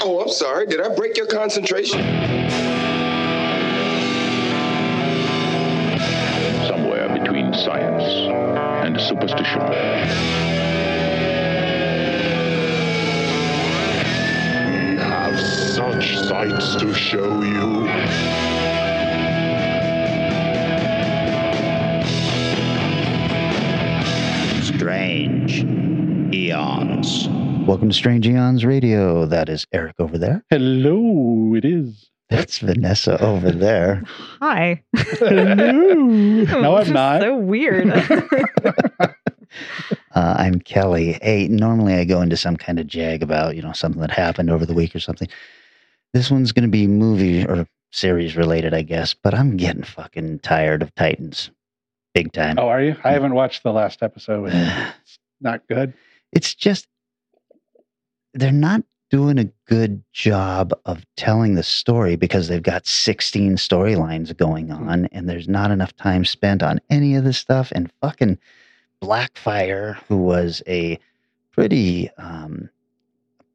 Oh, I'm sorry. Did I break your concentration? Somewhere between science and superstition. We have such sights to show you. Strange Eons. Welcome to Strange Eons Radio. That is Eric over there. Hello, it is. That's Vanessa over there. Hi. Hello. no, I'm not. So weird. Uh, I'm Kelly. Hey, normally I go into some kind of jag about, you know, something that happened over the week or something. This one's going to be movie or series related, I guess, but I'm getting fucking tired of Titans. Big time. oh, are you? I haven't watched the last episode. It's not good. it's just they're not doing a good job of telling the story because they've got 16 storylines going on and there's not enough time spent on any of this stuff. And fucking blackfire who was a pretty um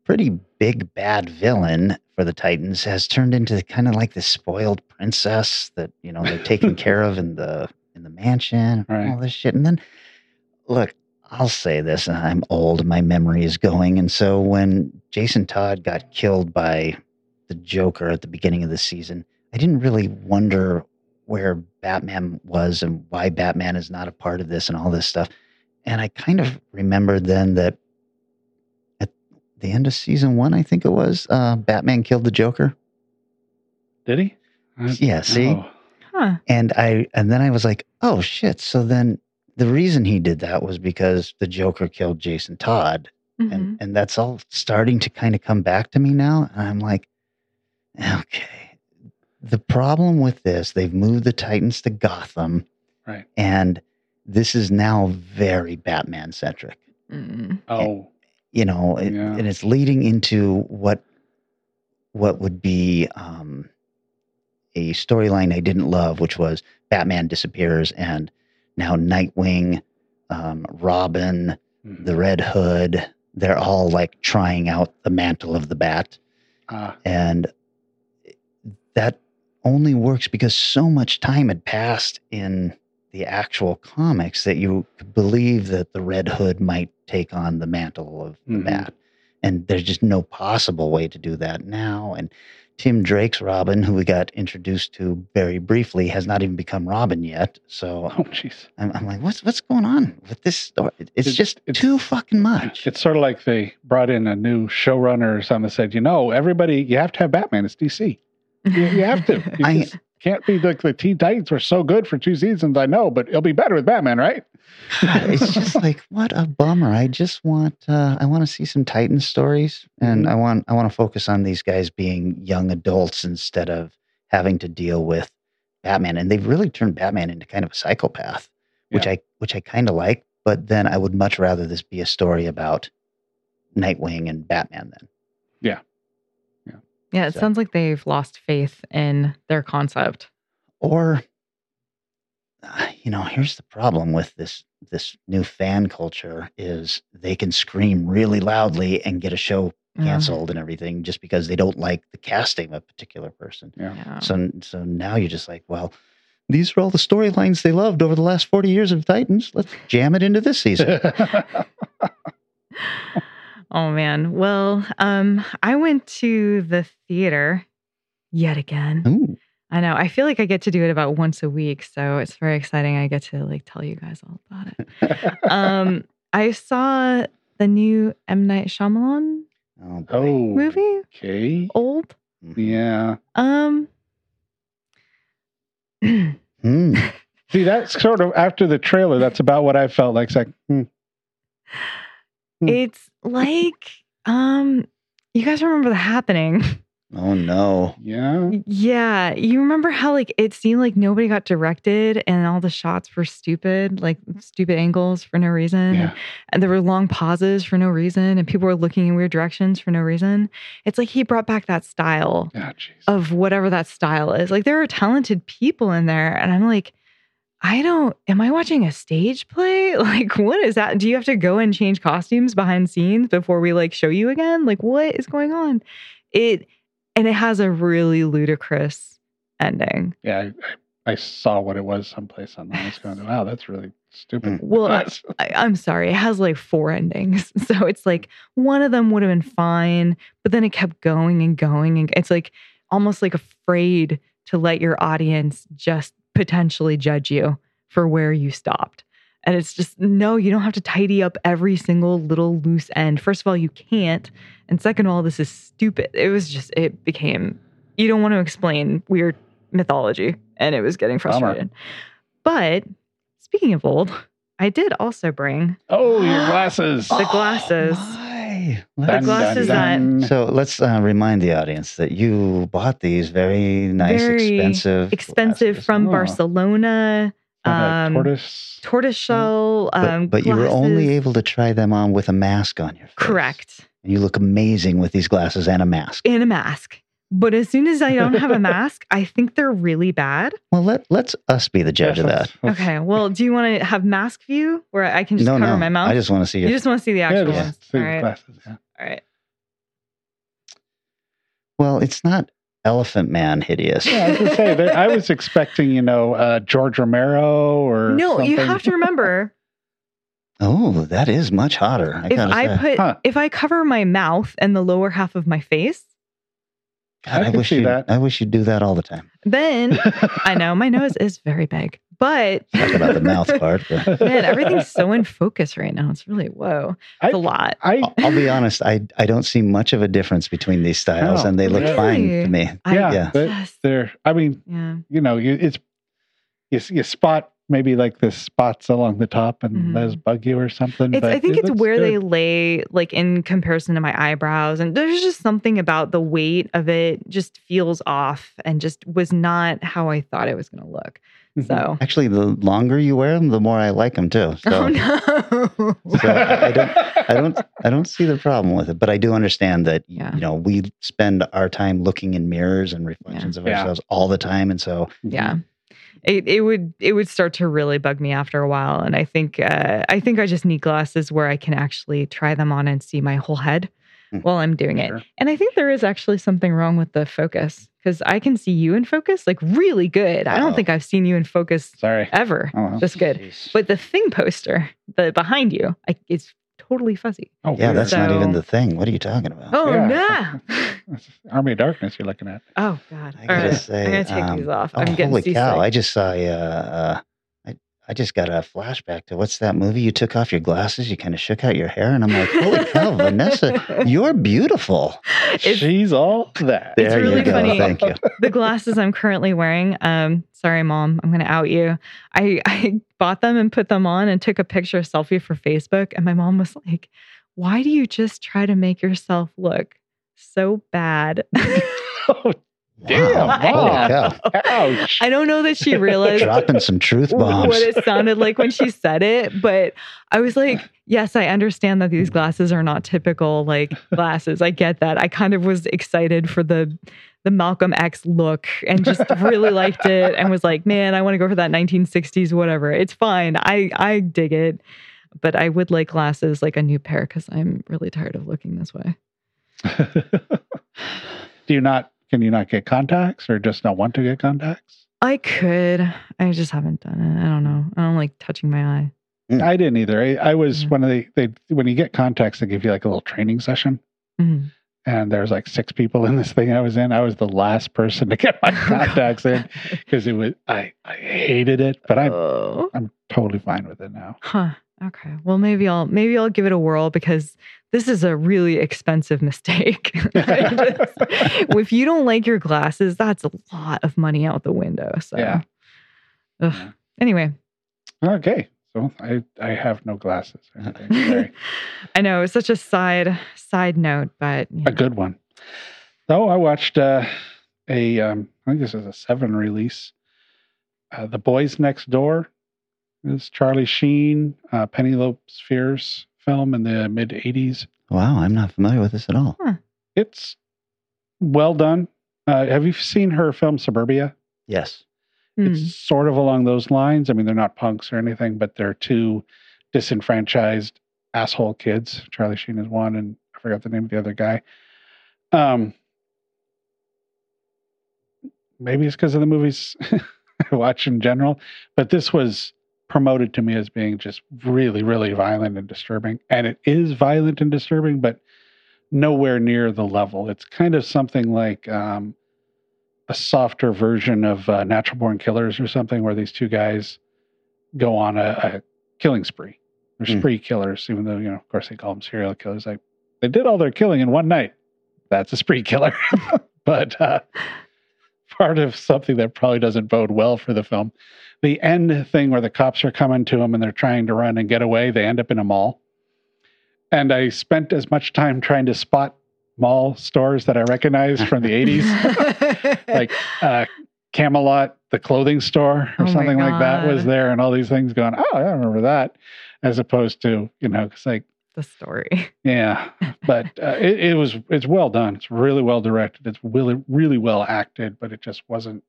pretty big bad villain for the titans has turned into kind of like this spoiled princess that you know they're taking care of in the in the mansion Right. all this shit. And then look I'll say this, and I'm old, my memory is going. And so when Jason Todd got killed by the Joker at the beginning of the season, I didn't really wonder where Batman was and why Batman is not a part of this and all this stuff. And I kind of remembered then that at the end of season one, I think it was, uh, Batman killed the Joker. Did he? I- Yeah, see? Oh, huh. And I and then I was like, oh shit. So then the reason he did that was because the Joker killed Jason Todd. Mhm. and and that's all starting to kind of come back to me now and i'm like okay the problem with this they've moved the titans to gotham right. and this is now very batman centric Mm. Oh, you know it, Yeah. and it's leading into what what would be um a storyline i didn't love which was batman disappears and now nightwing um robin mhm. the Red Hood. They're all like trying out the mantle of the bat. Ah, And that only works because so much time had passed in the actual comics that you believe that the Red Hood might take on the mantle of the Mhm. bat. And there's just no possible way to do that now. And Tim Drake's Robin, who we got introduced to very briefly, has not even become Robin yet. So oh, jeez. I'm, I'm like, what's what's going on with this story? It's, It's- just it's- too fucking much. It's sort of like they brought in a new showrunner or something that said, you know, everybody, you have to have Batman. It's DC. You, you have to. You I- just can't be like the Teen Titans were so good for two seasons. I know, but it'll be better with Batman, right? It's just like what a bummer. I just want uh, I want to see some Titan stories, and Mhm. I want I want to focus on these guys being young adults instead of having to deal with Batman. And they've really turned Batman into kind of a psychopath, which I which I kind of like. But then I would much rather this be a story about Nightwing and Batman. Then Yeah, it So- sounds like they've lost faith in their concept. or uh, you know here's the problem with this this new fan culture is they can scream really loudly and get a show Yeah. canceled and everything just because they don't like the casting of a particular person Yeah. Yeah. so so now you're just like well these are all the storylines they loved over the last 40 years of titans let's jam it into this season Oh man. Well, um, I went to the theater yet again. Ooh, I know. I feel like I get to do it about once a week, so it's very exciting. I get to like tell you guys all about it. Um, I saw the new M Night Shyamalan oh, oh, movie. okay. Old. Mhm. Yeah. Um. Hmm. See, that's sort of after the trailer. That's about what I felt like. It's like, hmm, Hmm. It's like um you guys remember the happening. oh no yeah. yeah, you remember how like it seemed like nobody got directed and all the shots were stupid, like stupid angles for no reason. Yeah. And there were long pauses for no reason and people were looking in weird directions for no reason. It's like he brought back that style Yeah, of whatever that style is. Like there are talented people in there and I'm like I don't, am I watching a stage play? Like, what is that? Do you have to go and change costumes behind scenes before we like show you again? Like, what is going on? It, and it has a really ludicrous ending. Yeah, I, I, I saw what it was someplace online. I was going, wow, that's really stupid. Hmm. Well, I, I'm sorry, it has like four endings. So it's like one of them would have been fine, but then it kept going and going. And it's like almost like afraid to let your audience just potentially judge you for where you stopped. And it's just, no, you don't have to tidy up every single little loose end. First of all, you can't. And second of all, this is stupid. It was just, it became, you don't want to explain weird mythology. And it was getting Bummer. frustrated. But speaking of old, I did also bring oh, your glasses. The glasses. Oh, my. the Dun, glasses dun, dun. So let's uh, remind the audience that you bought these very nice, Very expensive, expensive glasses. from Oh. Barcelona. Like um, tortoise. Tortoiseshell. But, um, but you were only able to try them on with a mask on your face. Correct. And you look amazing with these glasses and a mask. In a mask. But as soon as I don't have a mask, I think they're really bad. Well, let let's us be the judge Yes, of that. let's- let's- Okay. Well, do you want to have mask view where I can just no, cover no. my mouth? I just want to see you your. just want to see the actual just ones. see All glasses. Yeah. All right. well, it's not Elephant Man hideous. Yeah, I was gonna say that I was expecting, you know, uh, George Romero or No, you have to remember Oh, that is much hotter. I if gotta I say. put Huh. if I cover my mouth and the lower half of my face, God, I I, wish see you. that. I wish you'd do that all the time. then I know my nose is very big. But Talk about the mouth part. But Man, everything's so in focus right now. It's really whoa. I, It's a lot. I, I'll, I'll be honest. I I don't see much of a difference between these styles, Oh, and they look fine to me. I yeah, yeah. but just- they're. I mean, yeah. you know, you, it's you, you spot maybe like the spots along the top, and Mhm. those bug you or something. It's, but I think it it's looks where they lay, like in comparison to my eyebrows. And there's just something about the weight of it just feels off and just was not how I thought it was going to look. Mhm. So, Actually, the longer you wear them, the more I like them too. So, oh no. So I- I don't- I don't I don't see the problem with it, but I do understand that Yeah. you know we spend our time looking in mirrors and reflections of Yeah. ourselves all the time, and so yeah it, it would it would start to really bug me after a while and i think uh, i think i just need glasses where i can actually try them on and see my whole head Hmm. while i'm doing it and i think there is actually something wrong with the focus because i can see you in focus like really good i don't think i've seen you in focus Sorry. ever Oh, well. just good Jeez. but the thing poster the behind you I, it's totally fuzzy Oh, yeah, weird. that's not even the thing. What are you talking about? oh Yeah. no Army of Darkness you're looking at. oh god I all gotta right say, i'm gonna take um, these off Oh, i'm getting holy seasick. cow! I just saw. Uh, uh, I I just got a flashback to what's that movie? You took off your glasses, you kind of shook out your hair, and I'm like, holy cow, Vanessa, you're beautiful. It's- She's all that. It's There really you go. funny. Thank you. the glasses I'm currently wearing. Um, sorry, mom, I'm gonna out you. I I bought them and put them on and took a picture selfie for Facebook, and my mom was like, "Why do you just try to make yourself look so bad?" oh, Damn, Wow, holy Mom. ouch. I don't know that she realized Dropping some truth w- bombs. what it sounded like when she said it, but I was like, yes, I understand that these glasses are not typical like glasses. I get that. I kind of was excited for the the Malcolm X look and just really liked it and was like, man, I want to go for that 1960s whatever. It's fine. I I dig it. But I would like glasses like a new pair cuz I'm really tired of looking this way. Do you not? Can you not get contacts, or just not want to get contacts? I could. I just haven't done it. I don't know. I don't like touching my eye. I didn't either. I, I was Mhm. one of the they when you get contacts, they give you like a little training session. Mhm. and there's like six people in this thing I was in. I was the last person to get my contacts in because it was I I hated it, but I'm Oh. I'm totally fine with it now. Huh. Okay. Well, maybe I'll maybe I'll give it a whirl because this is a really expensive mistake. Just- if you don't like your glasses, that's a lot of money out the window. So, Yeah. Yeah. Anyway, Okay, so I I have no glasses. I know it's such a side side note, but a know. good one. Oh, I watched uh, a um, I think this is a seven release. Uh, the Boys Next Door is Charlie Sheen, uh, Penelope Spheeris film in the mid '80s. wow, I'm not familiar with this at all. It's well done. Uh, have you seen her film Suburbia? Yes. Hmm. It's sort of along those lines. I mean, they're not punks or anything, but they're two disenfranchised asshole kids. Charlie Sheen is one, and I forgot the name of the other guy. Um, maybe it's because of the movies I watch in general, but this was promoted to me as being just really, really violent and disturbing. And it is violent and disturbing, but nowhere near the level. It's kind of something like um, a softer version of uh, Natural Born Killers or something, where these two guys go on a, a killing spree. They're Hmm. spree killers, even though, you know, of course, they call them serial killers. Like, they did all their killing in one night. That's a spree killer. but uh, part of something that probably doesn't bode well for the film. The end thing where the cops are coming to them and they're trying to run and get away, they end up in a mall. And I spent as much time trying to spot mall stores that I recognized from the 80s, like uh, Camelot, the clothing store, or Oh something like that was there, and all these things going, oh, I remember that, as opposed to, you know, it's like, the story. yeah, but uh, it, it was it's well done. It's really well directed. It's really really well acted, but it just wasn't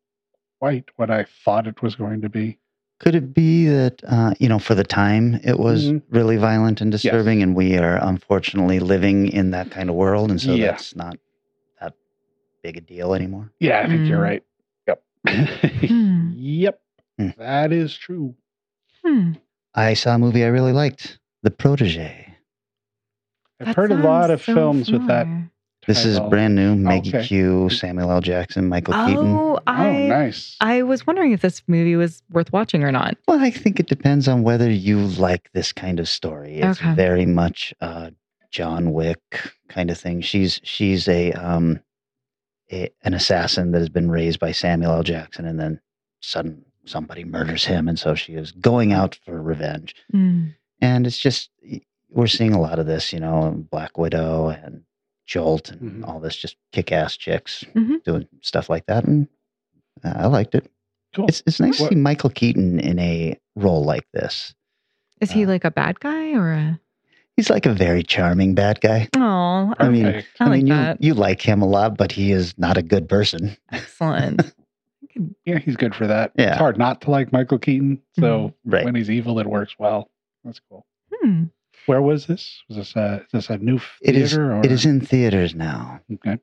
quite what I thought it was going to be. Could it be that uh, you know, for the time, it was Mhm. really violent and disturbing, and we are unfortunately living in that kind of world, and so Yeah. that's not that big a deal anymore. Yeah, I think you're Mm. right. Yep. Hmm. yep. Hmm. That is true. Hmm. I saw a movie I really liked, The Protege. I've That heard a lot of so films with that. familiar. This is brand new. Maggie okay. Q, Samuel L. Jackson, Michael Keaton. Oh, I, Oh, nice. I was wondering if this movie was worth watching or not. Well, I think it depends on whether you like this kind of story. It's Okay. very much uh, John Wick kind of thing. She's she's a, um, a an assassin that has been raised by Samuel L. Jackson, and then sudden somebody murders him, and so she is going out for revenge. Hmm. And it's just we're seeing a lot of this, you know, Black Widow and Jolt and Mhm. all this just kick-ass chicks Mhm. doing stuff like that, and I liked it. Cool. It's it's nice What- to see Michael Keaton in a role like this. Is he Uh, like a bad guy or a? He's like a very charming bad guy. Oh, I mean, Perfect. I I, like you that. you like him a lot, but he is not a good person. excellent. yeah, he's good for that. Yeah. It's hard not to like Michael Keaton. So Right. when he's evil, it works well. That's cool. Hmm. Where was this? Was this a is this a new It theater? is or? it is in theaters now. Okay.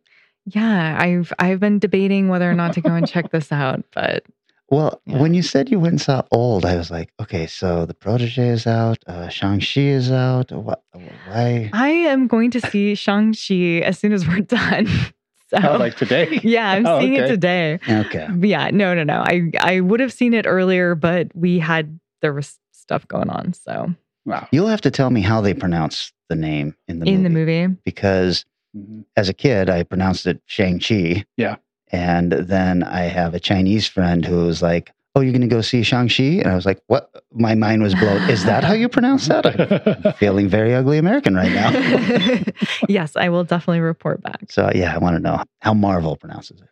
Yeah, I've I've been debating whether or not to go and check this out, but Well, Yeah. when you said you went and saw Old, I was like, okay, so the Protege is out, uh, Shang Chi is out. What? Why? I am going to see Shang Chi as soon as we're done. So Oh, like today? yeah, I'm Oh, seeing it today. Okay. Yeah, no, no, no. I I would have seen it earlier, but we had there was stuff going on. So Wow. You'll have to tell me how they pronounce the name in the in movie, the movie, because Mhm. as a kid I pronounced it Shang Chi. Yeah. And then I have a Chinese friend who was like, "Oh, you're going to go see Shang Chi?" And I was like, "What?" My mind was blown. Is that how you pronounce that? I'm feeling very ugly American right now. yes, I will definitely report back. So yeah, I want to know how Marvel pronounces it.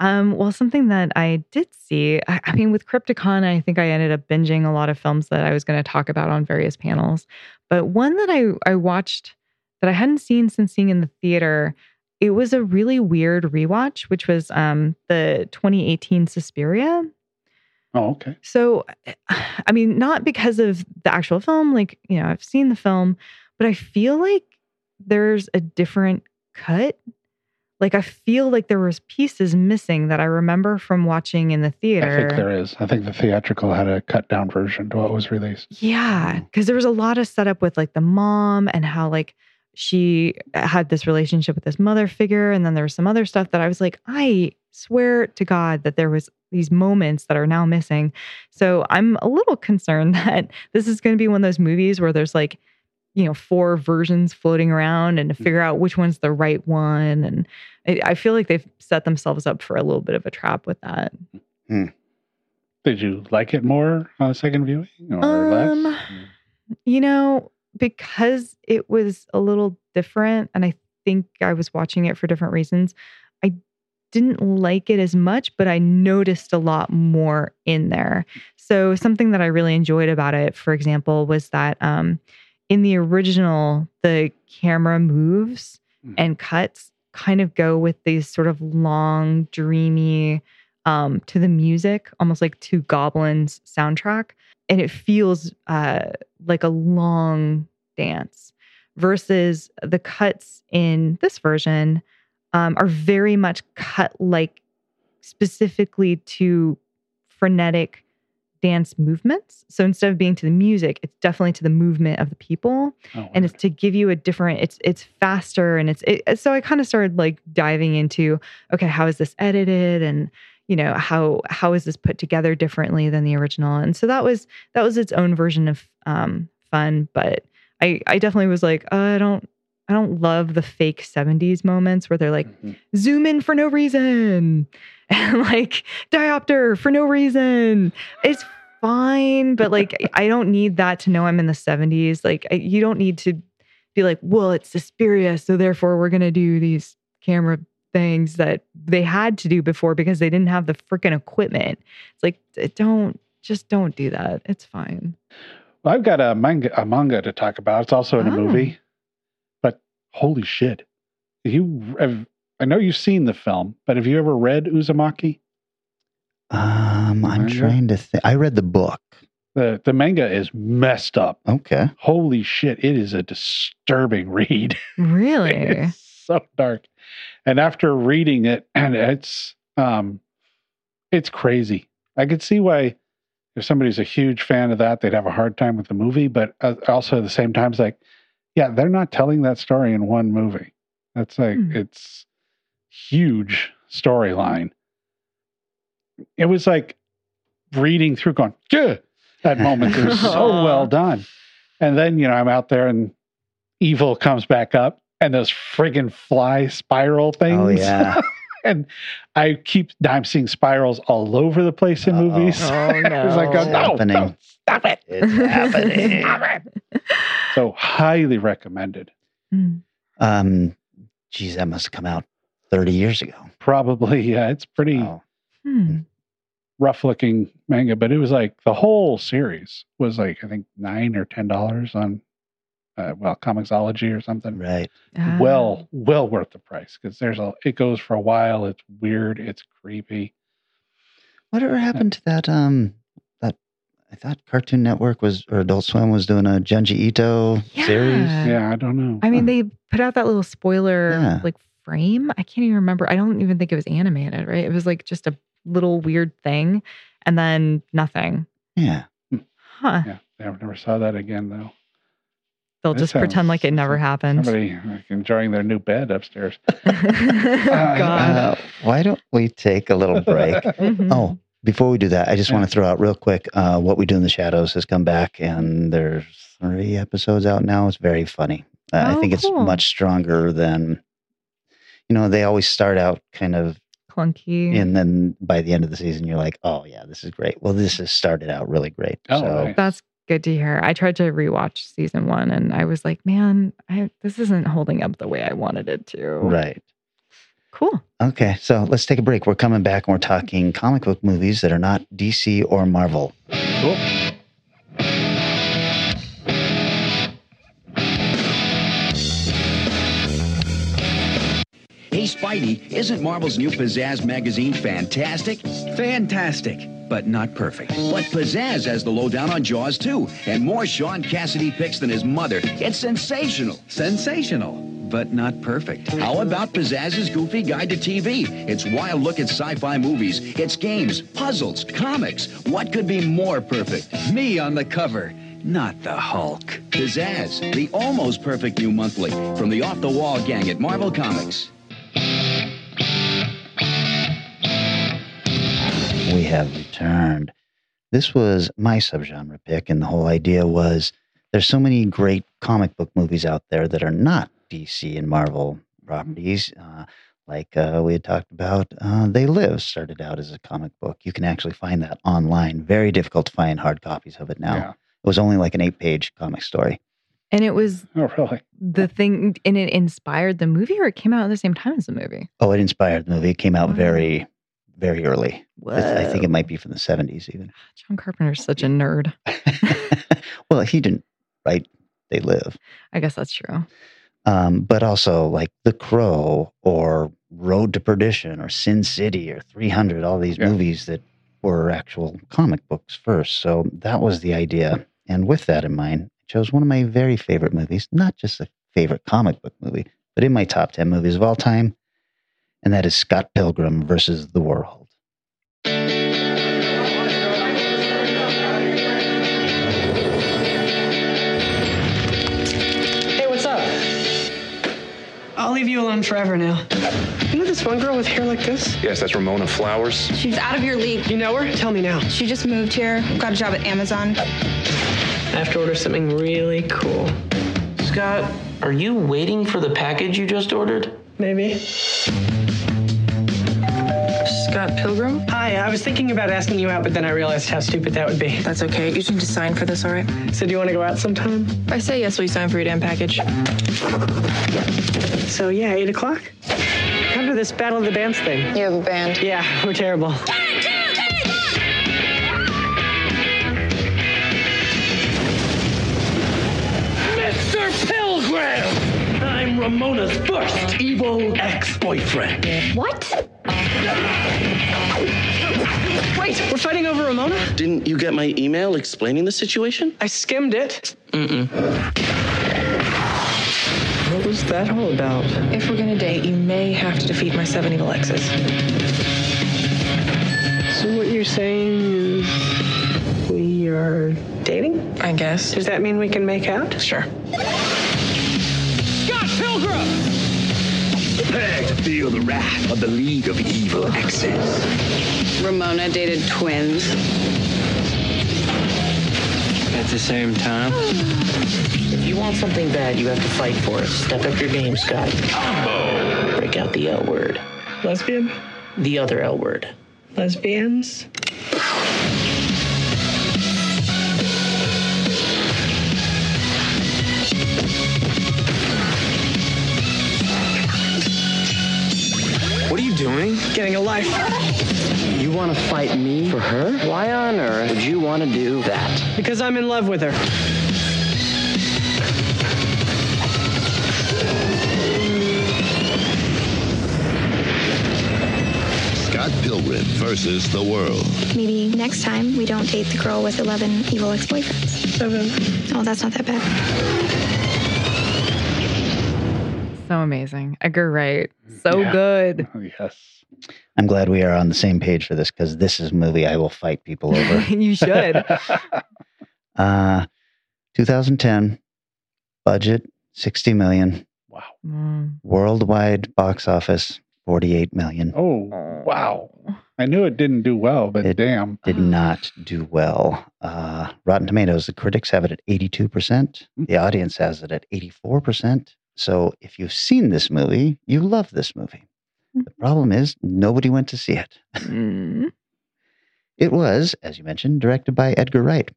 Um, well, something that I did see, I, I mean, with Crypticon, I think I ended up binging a lot of films that I was going to talk about on various panels. But one that I, I watched that I hadn't seen since seeing in the theater, it was a really weird rewatch, which was um, the 2018 Suspiria. oh, okay. So, I mean, not because of the actual film, like, you know, I've seen the film, but I feel like there's a different cut. Like, I feel like there was pieces missing that I remember from watching in the theater. I think there is. I think the theatrical had a cut down version to what was released. Yeah, because there was a lot of setup with like the mom and how like she had this relationship with this mother figure, and then there was some other stuff that I was like, I swear to God that there was these moments that are now missing. So I'm a little concerned that this is going to be one of those movies where there's like, you know, four versions floating around and to figure out which one's the right one. And I, I feel like they've set themselves up for a little bit of a trap with that. Did you like it more on a second viewing or Um, less? You know, because it was a little different, and I think I was watching it for different reasons, I didn't like it as much, but I noticed a lot more in there. So, something that I really enjoyed about it, for example, was that um, in the original, the camera moves Mhm. and cuts kind of go with these sort of long, dreamy, um, to the music, almost like to Goblin's soundtrack, and it feels uh, like a long dance. Versus the cuts in this version um, are very much cut like specifically to frenetic dance movements. So instead of being to the music, it's definitely to the movement of the people. Oh, and it's to give you a different it's it's faster and it's it, so i kind of started like diving into okay how is this edited and you know how how is this put together differently than the original? And so that was that was its own version of um fun but i i definitely was like uh, i don't i don't love the fake 70s moments where they're like Mhm. zoom in for no reason and like diopter for no reason it's fine but like i don't need that to know i'm in the 70s like I, you don't need to be like well it's Suspiria so therefore we're going to do these camera things that they had to do before because they didn't have the freaking equipment it's like don't just don't do that it's fine Well, I've got a manga, a manga to talk about. It's also in a Oh. movie, but holy shit! You, have, I know you've seen the film, but have you ever read Uzumaki? Um, I'm Manga? trying to think. I read the book. the The manga is messed up. Okay. Holy shit! It is a disturbing read. really it's so dark. And after reading it, and it's um, it's crazy. I could see why if somebody's a huge fan of that, they'd have a hard time with the movie. But uh, also at the same time, it's like, yeah, they're not telling that story in one movie. That's like Hmm. it's huge storyline. It was like reading through, going, yeah, that moment. It was so well done. And then you know I'm out there and evil comes back up and those friggin' fly spiral things. Oh yeah. and I keep I'm seeing spirals all over the place in Uh-oh. movies. Oh, it's like no. oh, no, Happening. no, stop it. It's happening. Stop it. So highly recommended. Mm. Um, geez, that must have come out 30 years ago. Probably, yeah, it's pretty Wow. Hmm. rough looking manga, but it was like the whole series was like I think nine or ten dollars on uh, well, Comixology or something. Right. Ah. Well, well worth the price because there's a it goes for a while. It's weird. It's creepy. Whatever happened to that? Um, that I thought Cartoon Network was or Adult Swim was doing a Junji Ito series. Yeah. Yeah, I don't know. I mean, they put out that little spoiler Yeah. like frame. I can't even remember. I don't even think it was animated, right? It was like just a little weird thing and then nothing. Yeah. Huh. yeah, I never saw that again though. They'll That just pretend like it never happened. Somebody like, enjoying their new bed upstairs. God. Uh, why don't we take a little break? Mhm. Oh, before we do that, I just Yeah. want to throw out real quick uh, what we do in the shadows has come back, and there's three episodes out now. It's very funny. Uh, I Oh, think it's much stronger than you know. They always start out kind of, Clunky. and then by the end of the season, you're like, oh yeah, this is great. Well, this has started out really great. Oh, so nice. That's good to hear. I tried to rewatch season one and I was like, man, I, this isn't holding up the way I wanted it to. right. Cool. Okay, so let's take a break. We're coming back and we're talking comic book movies that are not DC or Marvel. Cool. Hey Spidey, isn't Marvel's new Pizzazz magazine fantastic? Fantastic, but not perfect. But Pizzazz has the lowdown on Jaws too, and more Shaun Cassidy picks than his mother. It's sensational. Sensational. But not perfect. How about Pizzazz's Goofy Guide to TV? It's wild look at sci-fi movies. It's games, puzzles, comics. What could be more perfect? Me on the cover. Not the Hulk. Pizzazz, the almost perfect new monthly from the off the wall gang at Marvel Comics. We have returned. This was my subgenre pick, and the whole idea was there's so many great comic book movies out there that are not DC and Marvel properties. Uh, like uh, we had talked about, uh, They Live started out as a comic book. You can actually find that online. Very difficult to find hard copies of it now. Yeah. It was only like an eight page comic story. And it was Oh, really? the thing, and it inspired the movie or it came out at the same time as the movie? Oh, it inspired the movie. It came out Wow. very, very early. I- I think it might be from the 70s even. John Carpenter's such a nerd. well, he didn't write They Live. I guess that's true. um, but also like The Crow or Road to Perdition or Sin City or 300, all these Yeah. movies that were actual comic books first. So that was the idea. And with that in mind, I chose one of my very favorite movies, not just a favorite comic book movie, but in my top 10 movies of all time. And that is Scott Pilgrim versus the World. Hey, what's up? I'll leave you alone forever now. You know this one girl with hair like this? Yes, that's Ramona Flowers. She's out of your league. You know her? Tell me now. She just moved here, got a job at Amazon. I have to order something really cool. Scott, are you waiting for the package you just ordered? Maybe. Scott Pilgrim? Hi, I was thinking about asking you out, but then I realized how stupid that would be. That's okay. You should just sign for this, all right? So do you want to go out sometime? I say yes, will you sign for your damn package? So yeah, 8 o'clock? Come to this Battle of the Bands thing. You have a band. Yeah, we're terrible. Mr. Pilgrim! I'm Ramona's first evil ex-boyfriend. What? Wait, we're fighting over Ramona? Didn't you get my email explaining the situation? I skimmed it. Mm-mm. What was that all about? If we're gonna date, you may have to defeat my seven evil exes. So what you're saying is we are dating? I guess. Does that mean we can make out? Sure. Scott Pilgrim! Prepare to feel the wrath of the League of Evil Exes. Ramona dated twins. At the same time? If you want something bad, you have to fight for it. Step up your game, Scott. Combo! Break out the L word. Lesbian? The other L word. Lesbians? Doing? Getting a life. You want to fight me for her? Why on earth would you want to do that? Because I'm in love with her. Scott Pilgrim versus the world. Maybe next time we don't date the girl with 11 evil ex boyfriends. Seven. Oh, that's not that bad. So amazing. Edgar Wright. So Yeah. good. Oh, yes. I'm glad we are on the same page for this because this is a movie I will fight people over. you should. uh, 2010 budget 60 million, wow. Mm. worldwide box office 48 million. Oh, wow. I knew it didn't do well, but It- damn. Did not do well. Uh, Rotten Tomatoes, the critics have it at 82%. The audience has it at 84%. So if you've seen this movie, you love this movie. The problem is, nobody went to see it. Mm. It was, as you mentioned, directed by Edgar Wright,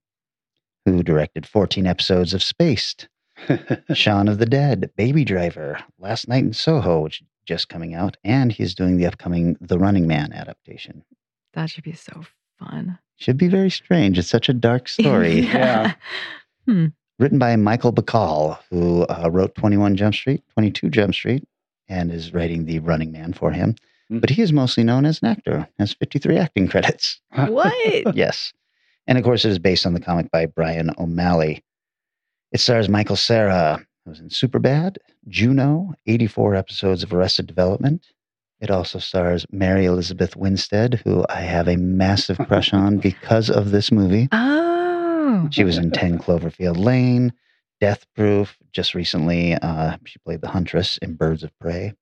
who directed 14 episodes of Spaced, Shaun of the Dead, Baby Driver, Last Night in Soho, which is just coming out, and he's doing the upcoming The Running Man adaptation. That should be so fun. Should be very strange. It's such a dark story. Yeah. Written by Michael Bacall, who uh, wrote 21 Jump Street, 22 Jump Street, and is writing The Running Man for him. Mm. But he is mostly known as an actor, has 53 acting credits. what? yes. And of course, it is based on the comic by Bryan O'Malley. It stars Michael Cera, who was in Superbad, Juno, 84 episodes of Arrested Development. It also stars Mary Elizabeth Winstead, who I have a massive crush on because of this movie. Oh. She was in 10 Cloverfield Lane, Death Proof. Just recently, uh, she played the Huntress in Birds of Prey.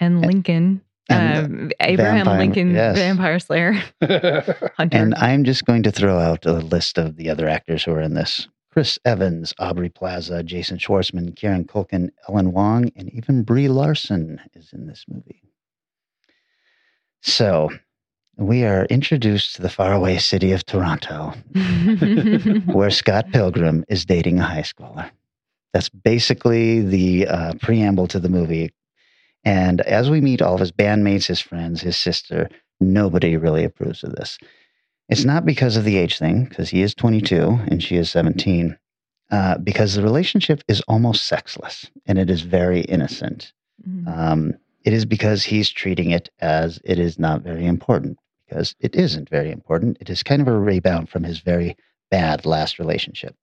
And Lincoln. And um, Abraham Vampire- Lincoln, yes. Vampire Slayer. Hunter. And I'm just going to throw out a list of the other actors who are in this. Chris Evans, Aubrey Plaza, Jason Schwartzman, Kieran Culkin, Ellen Wong, and even Brie Larson is in this movie. So we are introduced to the faraway city of Toronto, where Scott Pilgrim is dating a high schooler. That's basically the uh, preamble to the movie. And as we meet all of his bandmates, his friends, his sister, nobody really approves of this. It's not because of the age thing, because he is 22 and she is 17, uh, because the relationship is almost sexless and it is very innocent. Mm. Um, it is because he's treating it as it is not very important, because it isn't very important. It is kind of a rebound from his very bad last relationship.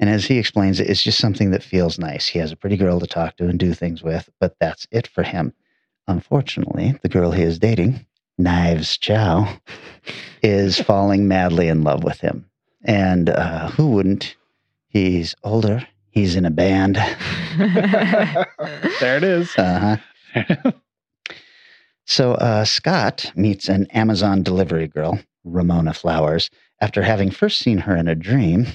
And as he explains it, it's just something that feels nice. He has a pretty girl to talk to and do things with, but that's it for him. Unfortunately, the girl he is dating, Knives Chow, is falling madly in love with him. And uh, who wouldn't? He's older. He's in a band. there it is. Uh huh. So uh, Scott meets an Amazon delivery girl, Ramona Flowers, after having first seen her in a dream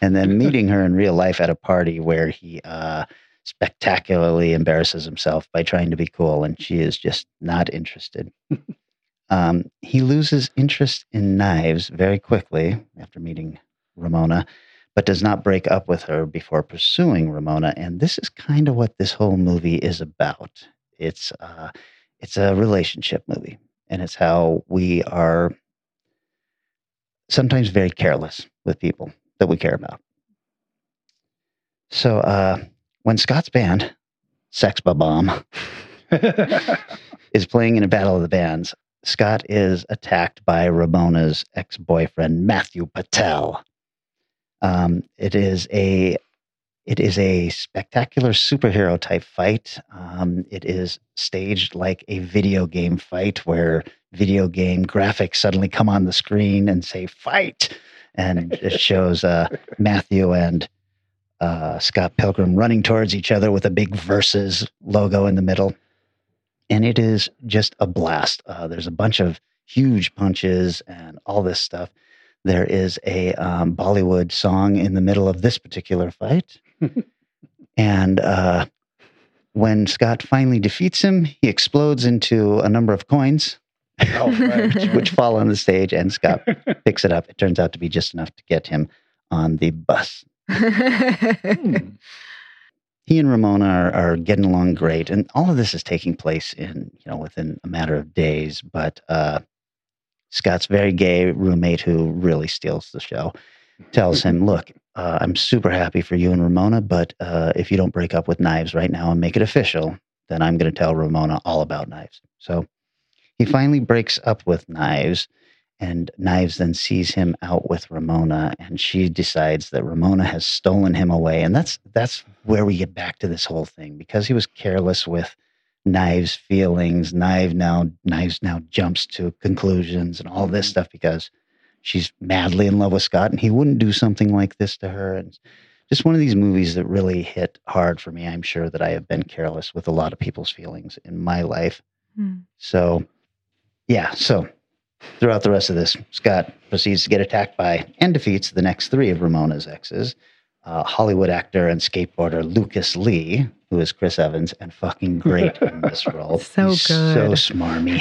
and then meeting her in real life at a party where he uh, spectacularly embarrasses himself by trying to be cool, and she is just not interested. um, he loses interest in knives very quickly after meeting Ramona, but does not break up with her before pursuing Ramona. And this is kind of what this whole movie is about. It's uh, it's a relationship movie, and it's how we are sometimes very careless with people that we care about. So uh, when Scott's band, Sex Bomb, is playing in a battle of the bands, Scott is attacked by Ramona's ex boyfriend, Matthew Patel. Um, it is a it is a spectacular superhero type fight. Um, it is staged like a video game fight where video game graphics suddenly come on the screen and say fight. And it shows uh, Matthew and uh, Scott Pilgrim running towards each other with a big versus logo in the middle. And it is just a blast. Uh, there's a bunch of huge punches and all this stuff. There is a um, Bollywood song in the middle of this particular fight. and uh, when Scott finally defeats him, he explodes into a number of coins, Oh, right. which, which fall on the stage, and Scott picks it up. It turns out to be just enough to get him on the bus. He and Ramona are, are getting along great, and all of this is taking place in you know within a matter of days. But uh, Scott's very gay roommate, who really steals the show, tells him, "Look, uh, I'm super happy for you and Ramona, but uh, if you don't break up with Knives right now and make it official, then I'm going to tell Ramona all about Knives." So he finally breaks up with Knives, and Knives then sees him out with Ramona, and she decides that Ramona has stolen him away, and that's that's where we get back to this whole thing because he was careless with Knives' feelings. knife now Knives now jumps to conclusions and all this stuff because she's madly in love with Scott, and he wouldn't do something like this to her. And just one of these movies that really hit hard for me. I'm sure that I have been careless with a lot of people's feelings in my life. Hmm. So, yeah. So, throughout the rest of this, Scott proceeds to get attacked by and defeats the next three of Ramona's exes uh, Hollywood actor and skateboarder Lucas Lee, who is Chris Evans and fucking great in this role. So He's good. So smarmy.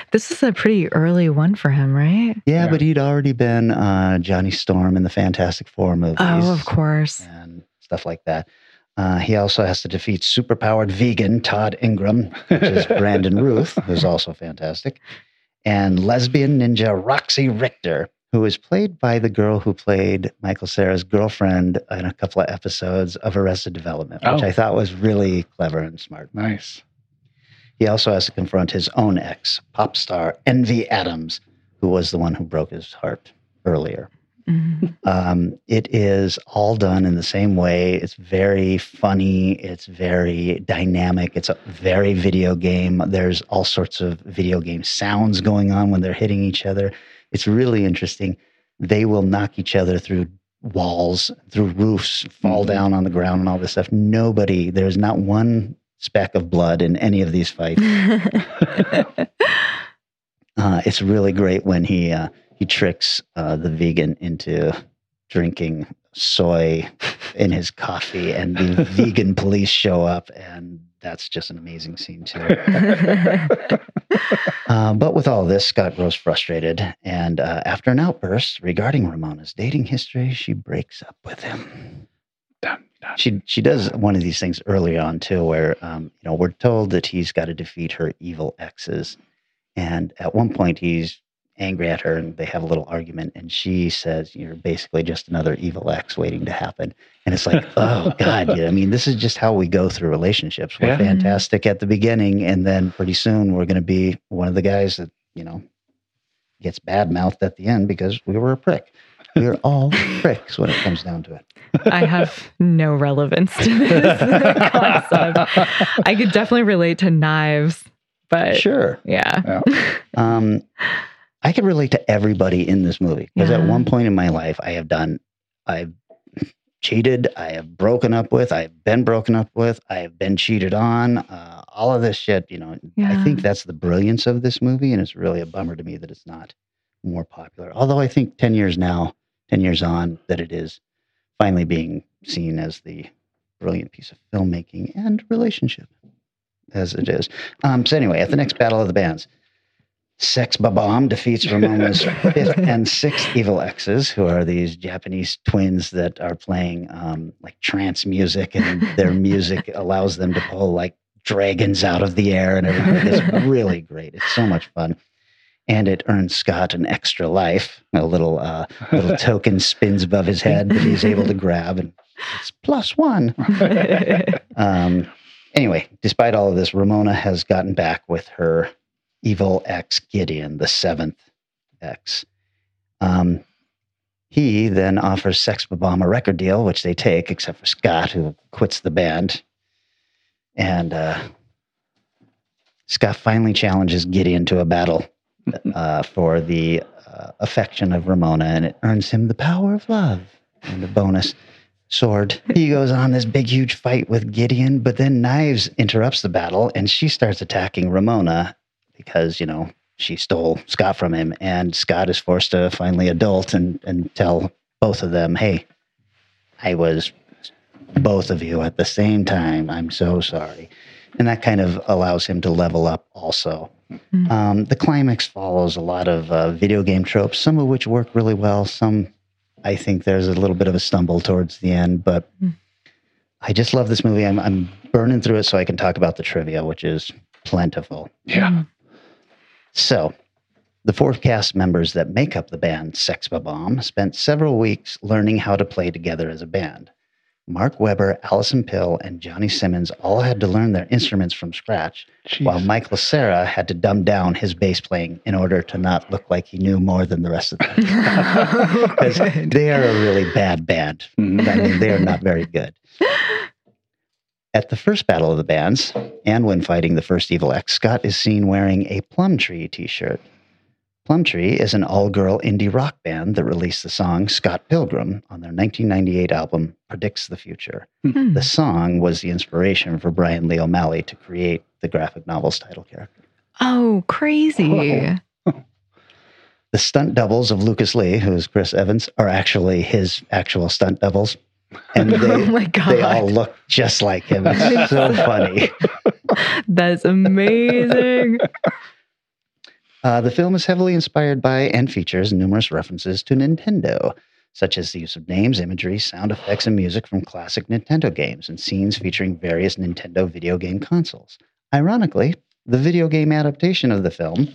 this is a pretty early one for him, right? yeah, but he'd already been uh, Johnny Storm in the Fantastic Four movies. Oh, of course. and stuff like that. Uh, he also has to defeat superpowered vegan Todd Ingram, which is Brandon Routh, who's also fantastic, and lesbian ninja Roxy Richter, who is played by the girl who played Michael Cera's girlfriend in a couple of episodes of Arrested Development, which Oh. I thought was really clever and smart. Nice. He also has to confront his own ex, pop star Envy Adams, who was the one who broke his heart earlier. Mhm. Um, it is all done in the same way. It's very funny. It's very dynamic. It's a very video game. There's all sorts of video game sounds going on when they're hitting each other. It's really interesting. They will knock each other through walls, through roofs, fall down on the ground, and all this stuff. Nobody, there's not one speck of blood in any of these fights. Uh, it's really great when he uh, he tricks uh, the vegan into drinking soy in his coffee, and the vegan police show up, and that's just an amazing scene too. Uh, but with all this, Scott grows frustrated, and uh, after an outburst regarding Ramona's dating history, she breaks up with him. Dun, dun. She she does one of these things early on too, where um, you know we're told that he's got to defeat her evil exes, and at one point he's angry at her and they have a little argument and she says you're basically just another evil ex waiting to happen. And it's like oh god yeah, i mean this is just how we go through relationships. We're Yeah. fantastic at the beginning and then pretty soon we're going to be one of the guys that you know gets bad mouthed at the end because we were a prick. We're all pricks when it comes down to it. I have no relevance to this concept. I could definitely relate to knives, but sure. yeah. um, I can relate to everybody in this movie because at one point in my life, I have done, I've cheated, I have broken up with, I've been broken up with, I have been cheated on, uh, all of this shit. You know, I think that's the brilliance of this movie, and it's really a bummer to me that it's not more popular. Although I think ten years now, ten years on, that it is finally being seen as the brilliant piece of filmmaking and relationship as it is. Um, so anyway, at the next battle of the bands. Sex Bob-Omb defeats Ramona's fifth and sixth evil exes, who are these Japanese twins that are playing um, like trance music, and their music allows them to pull like dragons out of the air and everything. It's really great. It's so much fun. And it earns Scott an extra life. A little uh, little token spins above his head that he's able to grab, and it's plus one. Um, anyway, despite all of this, Ramona has gotten back with her evil ex Gideon, the seventh ex. Um, he then offers Sex Bomb a record deal, which they take, except for Scott, who quits the band. And uh, Scott finally challenges Gideon to a battle uh, for the uh, affection of Ramona, and it earns him the power of love and a bonus sword. He goes on this big, huge fight with Gideon, but then Knives interrupts the battle and she starts attacking Ramona because, you know, she stole Scott from him. And Scott is forced to finally adult and, and tell both of them, hey, I was both of you at the same time. I'm so sorry. And that kind of allows him to level up also. Um, the climax follows a lot of uh, video game tropes, some of which work really well. Some, I think, there's a little bit of a stumble towards the end, but I just love this movie. I'm, I'm burning through it so I can talk about the trivia, which is plentiful. Yeah. So, the four cast members that make up the band Sex Bomb spent several weeks learning how to play together as a band. Mark Webber, Alison Pill, and Johnny Simmons all had to learn their instruments from scratch, while Michael Cera had to dumb down his bass playing in order to not look like he knew more than the rest of them. Because they are a really bad band. Mm-hmm. I mean, they are not very good. At the first battle of the bands, and when fighting the first Evil X, Scott is seen wearing a Plumtree t shirt. Plumtree is an all girl indie rock band that released the song Scott Pilgrim on their 1998 album Predicts the Future. Hmm. The song was the inspiration for Bryan Lee O'Malley to create the graphic novel's title character. Oh, crazy. The stunt doubles of Lucas Lee, who is Chris Evans, are actually his actual stunt doubles. And they, Oh my god! they all look just like him. It's so funny. That's amazing. Uh, the film is heavily inspired by and features numerous references to Nintendo, such as the use of names, imagery, sound effects, and music from classic Nintendo games and scenes featuring various Nintendo video game consoles. Ironically, the video game adaptation of the film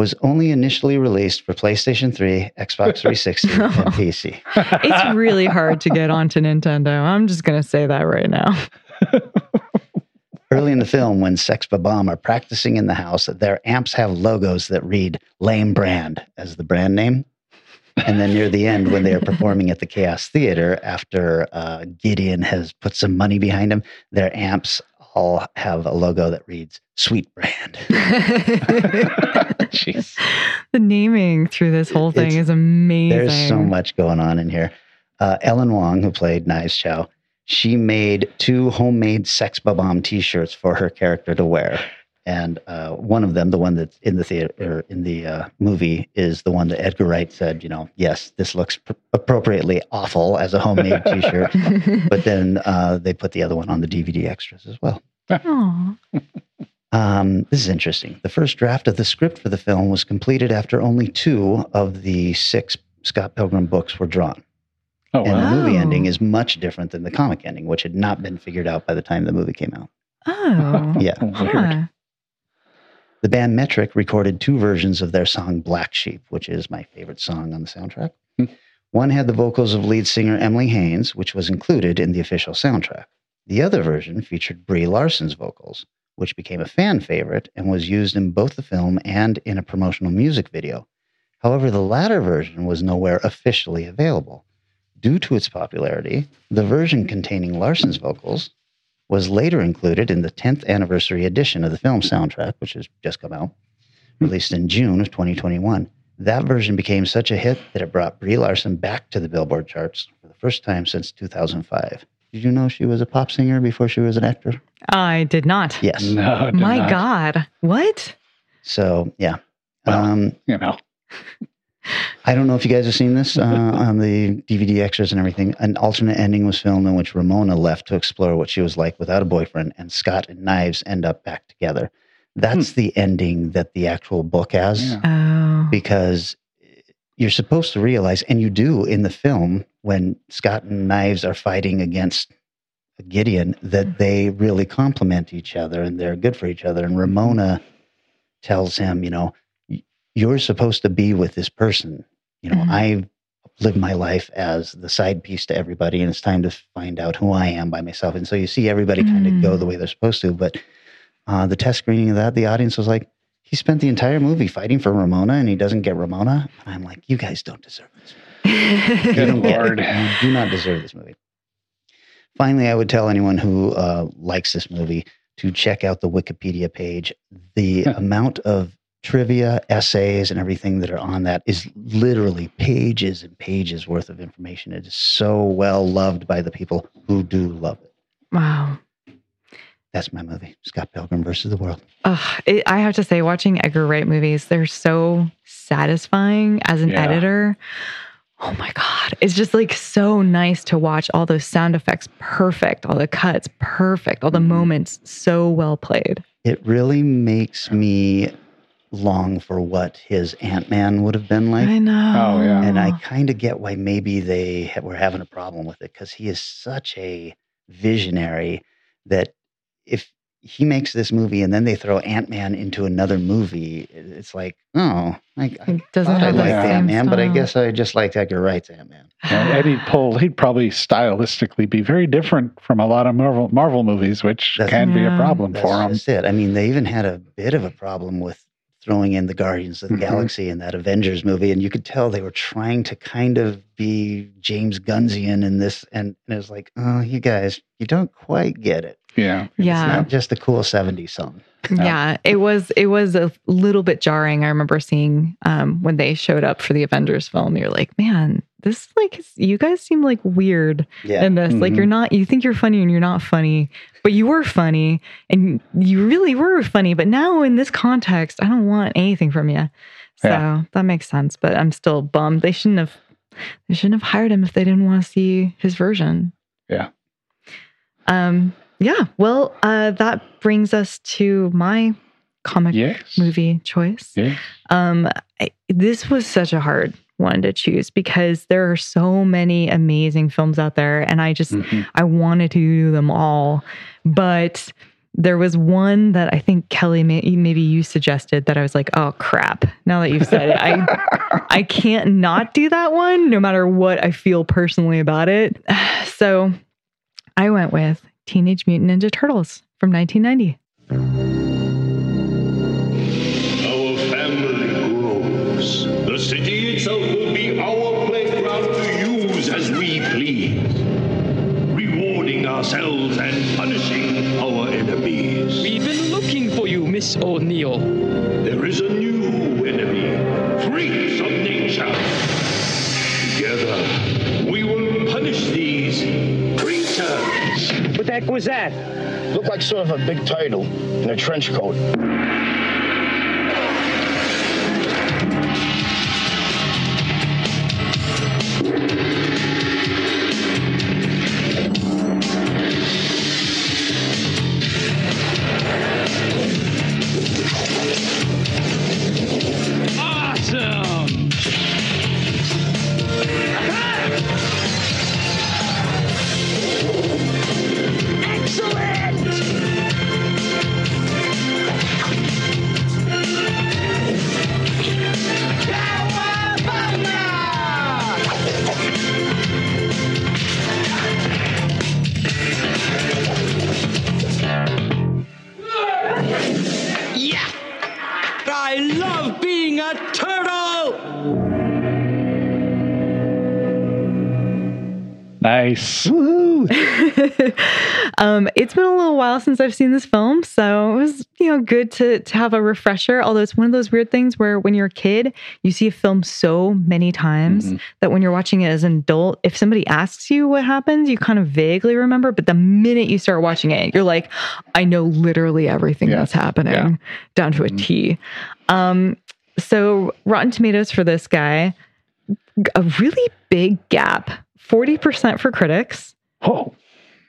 was only initially released for PlayStation 3, Xbox 360, and PC. It's really hard to get onto Nintendo. I'm just going to say that right now. Early in the film, when Sex Bomb are practicing in the house, their amps have logos that read Lame Brand as the brand name. And then near the end, when they are performing at the Chaos Theater, after uh, Gideon has put some money behind him, their amps all have a logo that reads Sweet Brand. The naming through this whole thing It's- is amazing. There's so much going on in here. Uh, Ellen Wong, who played Knives Chow, she made two homemade Sex Bomb T-shirts for her character to wear, and uh, one of them, the one that's in the theater or in the uh, movie, is the one that Edgar Wright said, you know, yes, this looks pr- appropriately awful as a homemade T-shirt, but then uh, they put the other one on the DVD extras as well. Aw. Um, this is interesting. The first draft of the script for the film was completed after only two of the six Scott Pilgrim books were drawn. Oh, and wow. the movie Oh. ending is much different than the comic ending, which had not been figured out by the time the movie came out. Oh. Yeah. Weird. Huh. The band Metric recorded two versions of their song Black Sheep, which is my favorite song on the soundtrack. Hmm. One had the vocals of lead singer Emily Haines, which was included in the official soundtrack. The other version featured Brie Larson's vocals, which became a fan favorite and was used in both the film and in a promotional music video. However, the latter version was nowhere officially available. Due to its popularity, the version containing Larson's vocals was later included in the 10th anniversary edition of the film soundtrack, which has just come out, released in June of 2021. That version became such a hit that it brought Brie Larson back to the Billboard charts for the first time since 2005. Did you know she was a pop singer before she was an actor? I did not. Yes. No, did My not. God. What? So, yeah. Well, um, You know. I don't know if you guys have seen this uh, on the DVD extras and everything. An alternate ending was filmed in which Ramona left to explore what she was like without a boyfriend, and Scott and Knives end up back together. That's the ending that the actual book has Hmm. Yeah. Oh. because you're supposed to realize, and you do in the film when Scott and Knives are fighting against Gideon, that they really complement each other and they're good for each other. And Ramona tells him, you know, "Y- you're supposed to be with this person. You know, Mhm. I've lived my life as the side piece to everybody, and it's time to find out who I am by myself. And so you see everybody kind of go the way they're supposed to. But uh, the test screening of that, the audience was like, he spent the entire movie fighting for Ramona and he doesn't get Ramona. And I'm like, you guys don't deserve this. You Good don't get it. Lord. You do not deserve this movie. Finally, I would tell anyone who uh, likes this movie to check out the Wikipedia page. The amount of trivia, essays, and everything that are on that is literally pages and pages worth of information. It is so well loved by the people who do love it. wow. That's my movie, Scott Pilgrim versus the World. Ugh, it, I have to say, watching Edgar Wright movies, they're so satisfying as an Yeah. editor. Oh my God. It's just like so nice to watch all those sound effects perfect, all the cuts perfect, all the mm-hmm. moments so well played. It really makes me long for what his Ant Man would have been like. I know. Oh, yeah. And I kind of get why maybe they were having a problem with it because he is such a visionary that if he makes this movie and then they throw Ant Man into another movie, it's like, oh, I, I doesn't thought I have liked Ant Man, but I guess I just liked Edgar Wright's Ant Man. Yeah, Eddie'd pull. He'd probably stylistically be very different from a lot of Marvel Marvel movies, which That's- can be a problem That's for him. just it. I mean, they even had a bit of a problem with throwing in the Guardians of the Mhm. Galaxy in that Avengers movie, and you could tell they were trying to kind of be James Gunnsian in this, and, and it was like, oh, you guys, you don't quite get it. Yeah, yeah, It's Yeah. not just a cool '70s song. Yeah, it was it was a little bit jarring. I remember seeing um, when they showed up for the Avengers film. You're like, man, this like you guys seem like weird Yeah, in this. Like Mhm. you're not. You think you're funny and you're not funny, but you were funny and you really were funny. But now in this context, I don't want anything from you. So Yeah. that makes sense. But I'm still bummed. They shouldn't have. They shouldn't have hired him if they didn't want to see his version. Yeah. Um. Yeah. Well, uh, that brings us to my comic yes, movie choice. yes. Um, I, this was such a hard one to choose because there are so many amazing films out there, and I just Mhm. I wanted to do them all, but there was one that I think Kelly maybe you suggested that I was like, oh crap! Now that you've said it, I I can't not do that one, no matter what I feel personally about it. So I went with Teenage Mutant Ninja Turtles from 1990. Ourselves and punishing our enemies. We've been looking for you, Miss O'Neill. There is a new enemy. Freaks of nature. Together, we will punish these creatures. What the heck was that? Looked like sort of a big turtle in a trench coat. While since I've seen this film, so it was you know good to to have a refresher. Although it's one of those weird things where when you're a kid, you see a film so many times Mm-hmm. that when you're watching it as an adult, if somebody asks you what happens, you kind of vaguely remember. But the minute you start watching it, you're like, I know literally everything Yeah. that's happening Yeah. down to a T. Um, so Rotten Tomatoes for this guy, a really big gap. 40% for critics, Oh,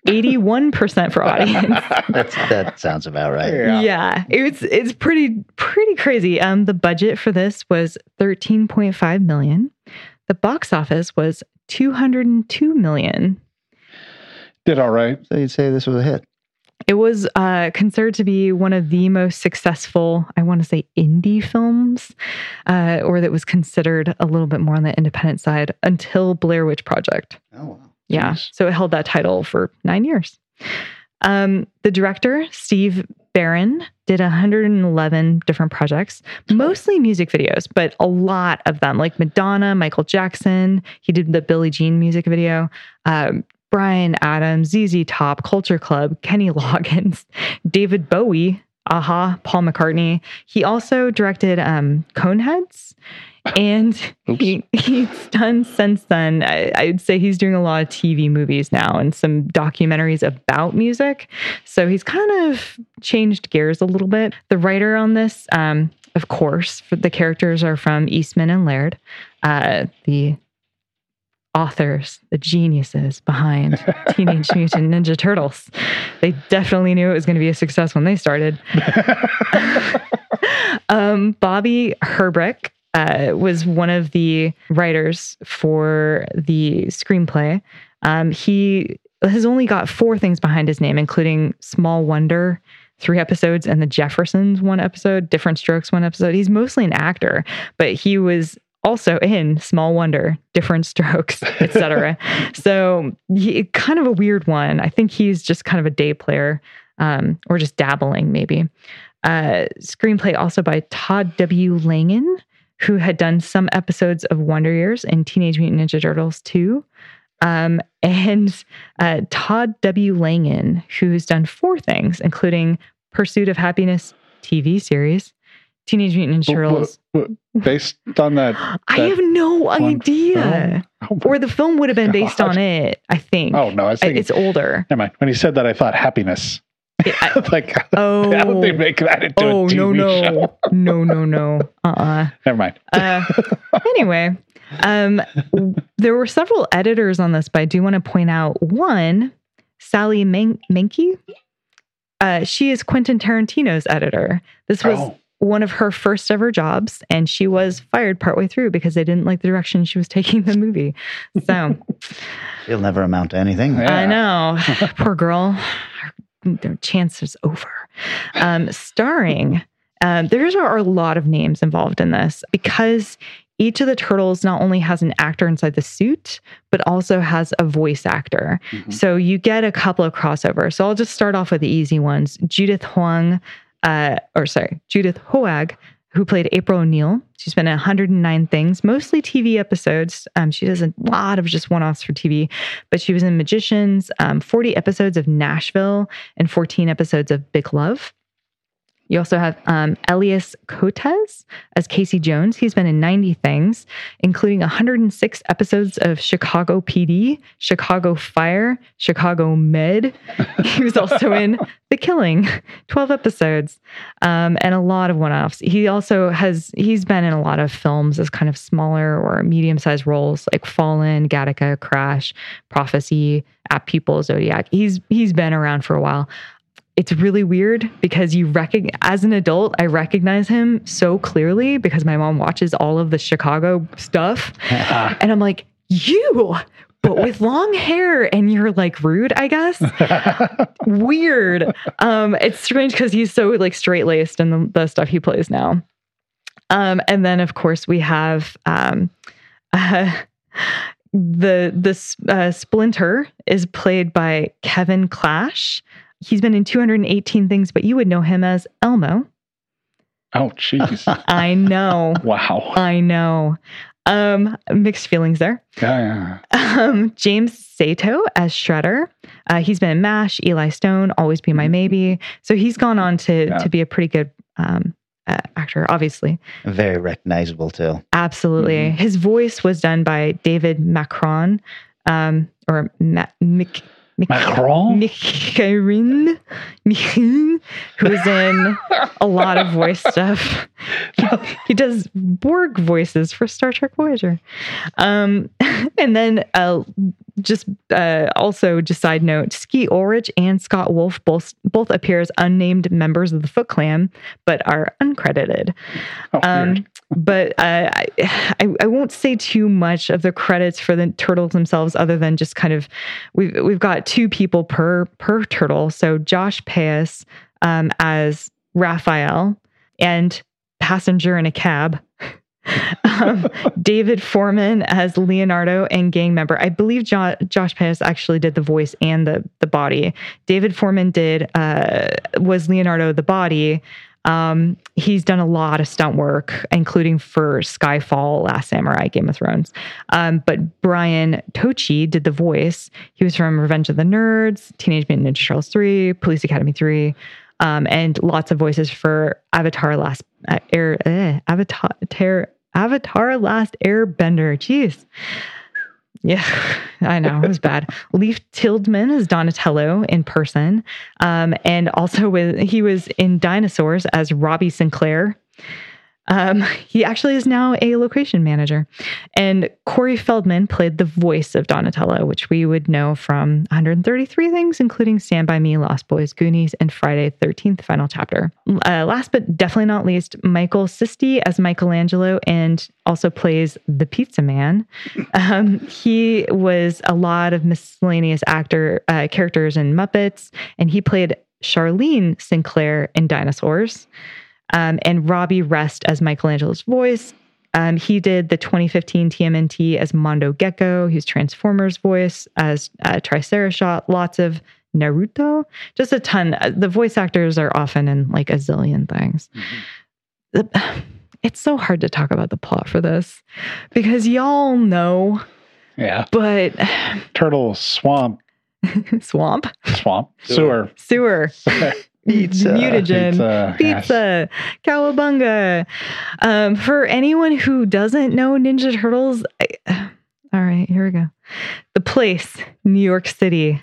81% for audience. That's, that sounds about right. yeah. it's it's pretty pretty crazy. Um the budget for this was 13.5 million. The box office was 202 million. did all right. So you'd say this was a hit. It was uh, considered to be one of the most successful, I want to say, indie films, uh, or that was considered a little bit more on the independent side until Blair Witch Project. Oh, wow. Yeah. So it held that title for nine years. Um, the director, Steve Barron, did 111 different projects, mostly music videos, but a lot of them, like Madonna, Michael Jackson. He did the Billie Jean music video. Um, Bryan Adams, ZZ Top, Culture Club, Kenny Loggins, David Bowie, a-ha, Paul McCartney. He also directed um, Coneheads. And he, he's done since then. I, I'd say he's doing a lot of TV movies now and some documentaries about music. So he's kind of changed gears a little bit. The writer on this, um, of course, for the characters are from Eastman and Laird. Uh, the authors, the geniuses behind Teenage Mutant Ninja Turtles. They definitely knew it was going to be a success when they started. um, Bobby Herbeck uh, was one of the writers for the screenplay. Um, he has only got four things behind his name, including Small Wonder, three episodes, and The Jeffersons, one episode, Different Strokes, one episode. He's mostly an actor, but he was also in Small Wonder, Different Strokes, etc. so he, kind of a weird one. I think he's just kind of a day player um, or just dabbling, maybe. Uh, screenplay also by Todd W. Langen, who had done some episodes of Wonder Years and Teenage Mutant Ninja Turtles 2. Um, and uh, Todd W. Langen, who's done four things, including Pursuit of Happiness TV series, Teenage Mutant Ninja Turtles. Based on that, I have no idea. film? Or the film would have been based God. on it, I think. Oh no, I thinking. It's older. Never mind. When he said that, I thought happiness. like, Oh. how would they make that into oh, a TV no, no. show? no, no, no. Uh-uh. Never mind. Uh, anyway, um, there were several editors on this, but I do want to point out one, Sally Men- Menke. Uh, she is Quentin Tarantino's editor. This was Oh. one of her first ever jobs, and she was fired partway through because they didn't like the direction she was taking the movie. So She'll never amount to anything. I know, poor girl. Their chance is over. Um, starring, um, there's are a lot of names involved in this because each of the turtles not only has an actor inside the suit, but also has a voice actor. So you get a couple of crossovers. So I'll just start off with the easy ones. Judith Huang, uh, or sorry, Judith Hoag, who played April O'Neil. She's been in 109 things, mostly TV episodes. Um, she does a lot of just one offs for TV, but she was in Magicians, um, 40 episodes of Nashville, and 14 episodes of Big Love. You also have um, Elias Koteas as Casey Jones. He's been in 90 things, including 106 episodes of Chicago PD, Chicago Fire, Chicago Med. he was also in The Killing, 12 episodes, um, and a lot of one offs. He also has, he's been in a lot of films as kind of smaller or medium sized roles like Fallen, Gattaca, Crash, Prophecy, At People, Zodiac. He's He's been around for a while it's really weird because you recognize as an adult i recognize him so clearly because my mom watches all of the chicago stuff. And i'm like you but with long hair and you're like rude i guess? Weird. Um it's strange because he's so like straight laced in the, the stuff he plays now. Um and then of course we have um uh, the this uh, splinter is played by kevin clash he's been in 218 things but you would know him as elmo Oh, jeez. i know wow. I know. Um, mixed feelings there. Yeah, yeah. Um, James Saito as Shredder. Uh, he's been in MASH, Eli Stone, Always Be My Maybe. So he's gone on to Yeah. to be a pretty good um, uh, actor, obviously. Very recognizable too. Absolutely. His voice was done by David Macron, um, or Ma- Mick. Macron? Michirin, Michirin, who's in a lot of voice stuff. He, he does Borg voices for Star Trek Voyager. Um, and then uh, just uh, also just side note, Skeet Ulrich and Scott Wolf both both appear as unnamed members of the Foot Clan, but are uncredited. um, but uh, I, I won't say too much of the credits for the turtles themselves, other than just kind of we've we've got two people per per turtle. So Josh Pais um, as Raphael and passenger in a cab. um, David Forman as Leonardo and gang member. I believe jo- Josh Pais actually did the voice and the the body. David Forman did uh, was Leonardo the body. Um, he's done a lot of stunt work, including for Skyfall, Last Samurai, Game of Thrones. Um, but Brian Tochi did the voice. He was from Revenge of the Nerds, Teenage Mutant Ninja Turtles 3, Police Academy 3, um, and lots of voices for Avatar Last uh, Air, eh, Avatar, Avatar Last Airbender. Jeez. Yeah, I know it was bad. Leif Tilden is Donatello in person, um, and also with he was in Dinosaurs as Robbie Sinclair. Um, he actually is now a location manager, and Corey Feldman played the voice of Donatello, which we would know from 133 things, including Stand by Me, Lost Boys, Goonies, and Friday the 13th Final Chapter. Uh, last but definitely not least, Michelan Sisti as Michelangelo, and also plays the Pizza Man. Um, he was a lot of miscellaneous actor uh, characters in Muppets, and he played Charlene Sinclair in Dinosaurs, um, and Robbie Rist as Michelangelo's voice. Um, he did the 2015 TMNT as Mondo Gecko. He's Transformers voice as uh, Tricerashot. Lots of Naruto. Just a ton. Uh, The voice actors are often in like a zillion things. The- it's so hard to talk about the plot for this because y'all know, Yeah. but Turtle swamp. swamp, Swamp. Sewer. sewer. Pizza. mutagen, Pizza, pizza, cowabunga. Um, for anyone who doesn't know Ninja Turtles, I, all right, here we go. The place, New York City.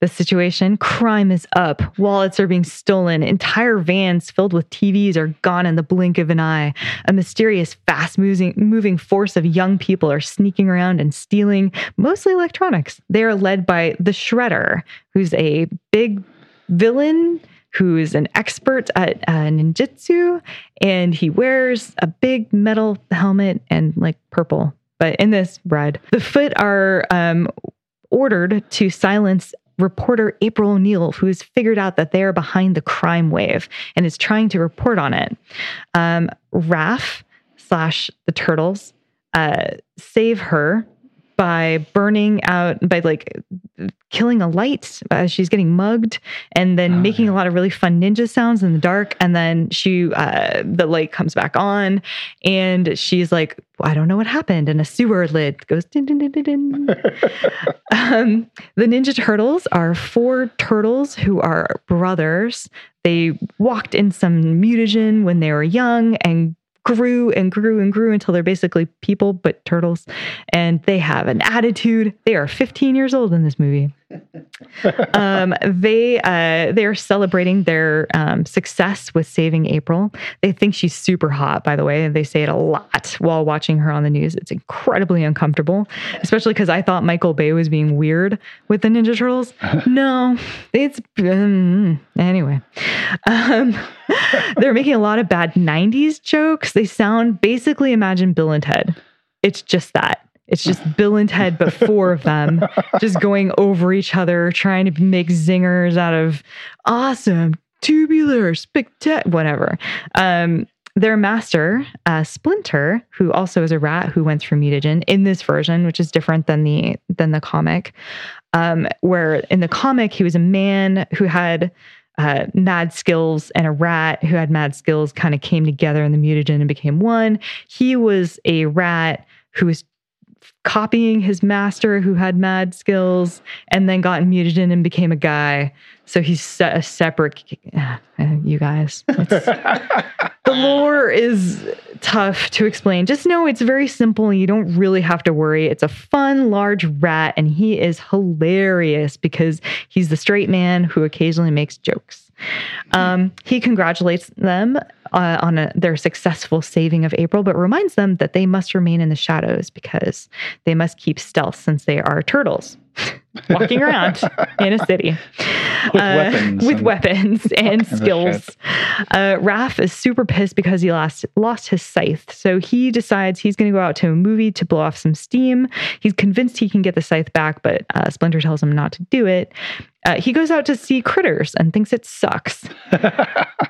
The situation, crime is up. Wallets are being stolen. Entire vans filled with TVs are gone in the blink of an eye. A mysterious, fast moving, moving force of young people are sneaking around and stealing mostly electronics. They are led by the Shredder, who's a big villain who's an expert at uh, ninjutsu and he wears a big metal helmet and like purple. But in this red the foot are um, ordered to silence reporter april o'neil who's figured out that they are behind the crime wave and is trying to report on it. Um, raf slash the turtles uh, save her by burning out by like killing a light as she's getting mugged and then making a lot of really fun ninja sounds in the dark. And then she uh the light comes back on and she's like i don't know what happened. And a sewer lid goes din, din, din, din, din. um the ninja turtles are four turtles who are brothers. They walked in some mutagen when they were young and grew and grew and grew until they're basically people but turtles. And they have an attitude. They are 15 years old in this movie um, they uh, they are celebrating their um, success with saving April. They think she's super hot, by the way. They say it a lot while watching her on the news. It's incredibly uncomfortable, especially because I thought Michael Bay was being weird with the Ninja Turtles. no, it's um, anyway. Um, they're making a lot of bad '90s jokes. They sound basically imagine Bill and Ted. It's just that. It's just Bill and Ted, but four of them just going over each other, trying to make zingers out of awesome, tubular, spectacular, whatever. Um, their master, uh, Splinter, who also is a rat who went through mutagen in this version, which is different than the than the comic. Um, where in the comic he was a man who had uh, mad skills and a rat who had mad skills kind of came together in the mutagen and became one. He was a rat who was copying his master who had mad skills and then got mutated and became a guy. So he's a separate, uh, you guys. It's- the lore is tough to explain. Just know it's very simple and you don't really have to worry. It's a fun, large rat, and he is hilarious because he's the straight man who occasionally makes jokes. Um, he congratulates them uh, on a, their successful saving of April, but reminds them that they must remain in the shadows because they must keep stealth since they are turtles walking around in a city With weapons with and- weapons and skills. Uh, Raph is super pissed because he lost lost his scythe, so he decides he's going to go out to a movie to blow off some steam. He's convinced he can get the scythe back, but uh, Splinter tells him not to do it. Uh, he goes out to see Critters and thinks it sucks.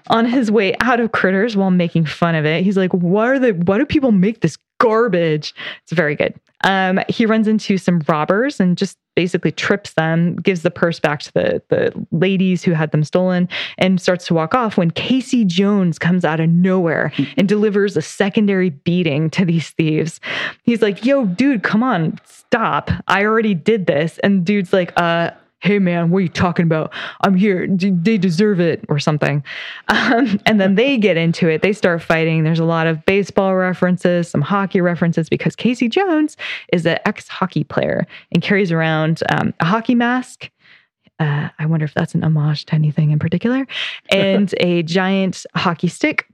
On his way out of Critters, while making fun of it, he's like, "Why are they? Why do people make this garbage?" It's very good. Um, he runs into some robbers and just basically trips them, gives the purse back to the the ladies who had them stolen, and starts to walk off when Casey Jones comes out of nowhere and delivers a secondary beating to these thieves. He's like, "Yo, dude, come on, stop! I already did this." And dude's like, "Uh." Hey man, what are you talking about? I'm here. They deserve it, or something. Um, and then they get into it. They start fighting. There's a lot of baseball references, some hockey references, because Casey Jones is an ex hockey player and carries around um, a hockey mask. Uh, I wonder if that's an homage to anything in particular, and a giant hockey stick,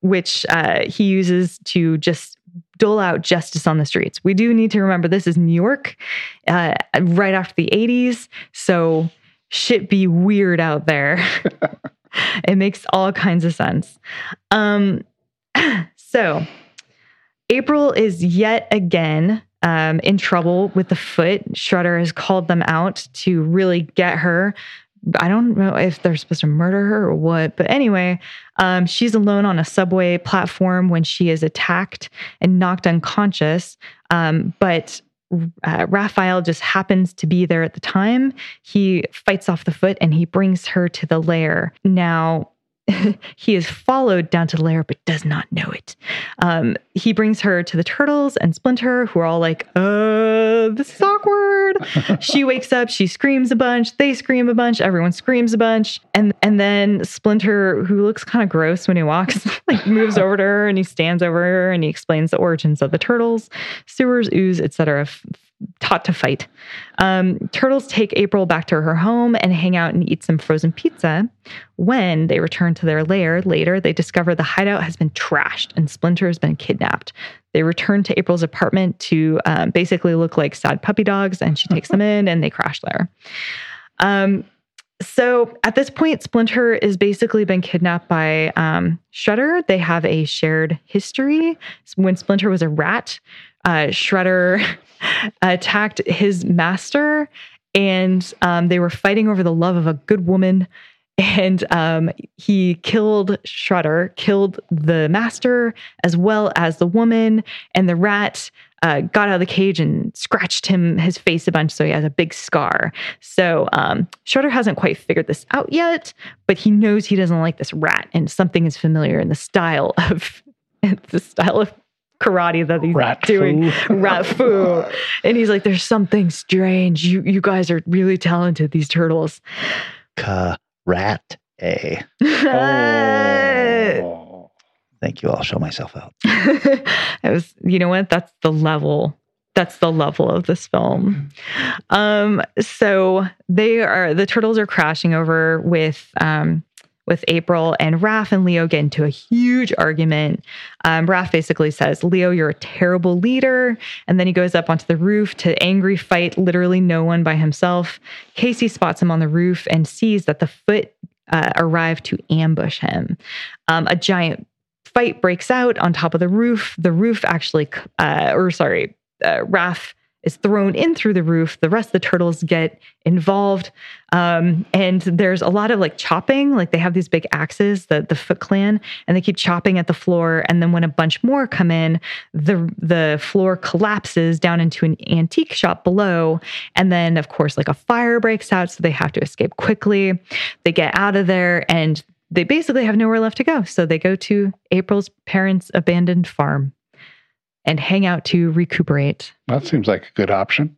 which uh, he uses to just dole out justice on the streets. We do need to remember this is New York, uh, right after the 80s. So shit be weird out there. it makes all kinds of sense. Um, so April is yet again um, in trouble with the foot. Shredder has called them out to really get her. I don't know if they're supposed to murder her or what, but anyway, um, she's alone on a subway platform when she is attacked and knocked unconscious. Um, but uh, Raphael just happens to be there at the time. He fights off the foot and he brings her to the lair. Now, he is followed down to the lair, but does not know it. Um, he brings her to the turtles and Splinter, who are all like, uh, this is awkward. she wakes up, she screams a bunch, they scream a bunch, everyone screams a bunch. And and then Splinter, who looks kind of gross when he walks, like moves over to her and he stands over her and he explains the origins of the turtles, sewers, ooze, etc. f- taught to fight. Um, turtles take April back to her home and hang out and eat some frozen pizza. When they return to their lair later, they discover the hideout has been trashed and Splinter has been kidnapped. They return to April's apartment to um, basically look like sad puppy dogs, and she takes them in and they crash there. Um, so at this point, Splinter is basically been kidnapped by um, Shredder. They have a shared history. When Splinter was a rat, uh, Shredder attacked his master, and um, they were fighting over the love of a good woman. And um, he killed Shredder, killed the master as well as the woman, and the rat uh, got out of the cage and scratched him his face a bunch, so he has a big scar. So um, Shredder hasn't quite figured this out yet, but he knows he doesn't like this rat, and something is familiar in the style of the style of karate that he's Rat doing. foo. Rat foo. And he's like, "There's something strange. You you guys are really talented. These turtles." Rat A. Thank you. I'll show myself out. it was you know what that's the level that's the level of this film um so they are the turtles are crashing over with um with April and Raph and Leo get into a huge argument. Um, Raph basically says, Leo, you're a terrible leader. And then he goes up onto the roof to angry fight literally no one by himself. Casey spots him on the roof and sees that the foot uh, arrived to ambush him. Um, a giant fight breaks out on top of the roof. The roof actually, uh, or sorry, uh, Raph is thrown in through the roof. The rest of the turtles get involved. Um, and there's a lot of like chopping, like they have these big axes, the, the Foot Clan, and they keep chopping at the floor. And then when a bunch more come in, the, the floor collapses down into an antique shop below. And then, of course, like a fire breaks out. So they have to escape quickly. They get out of there and they basically have nowhere left to go. So they go to April's parents' abandoned farm. and hang out to recuperate. That seems like a good option.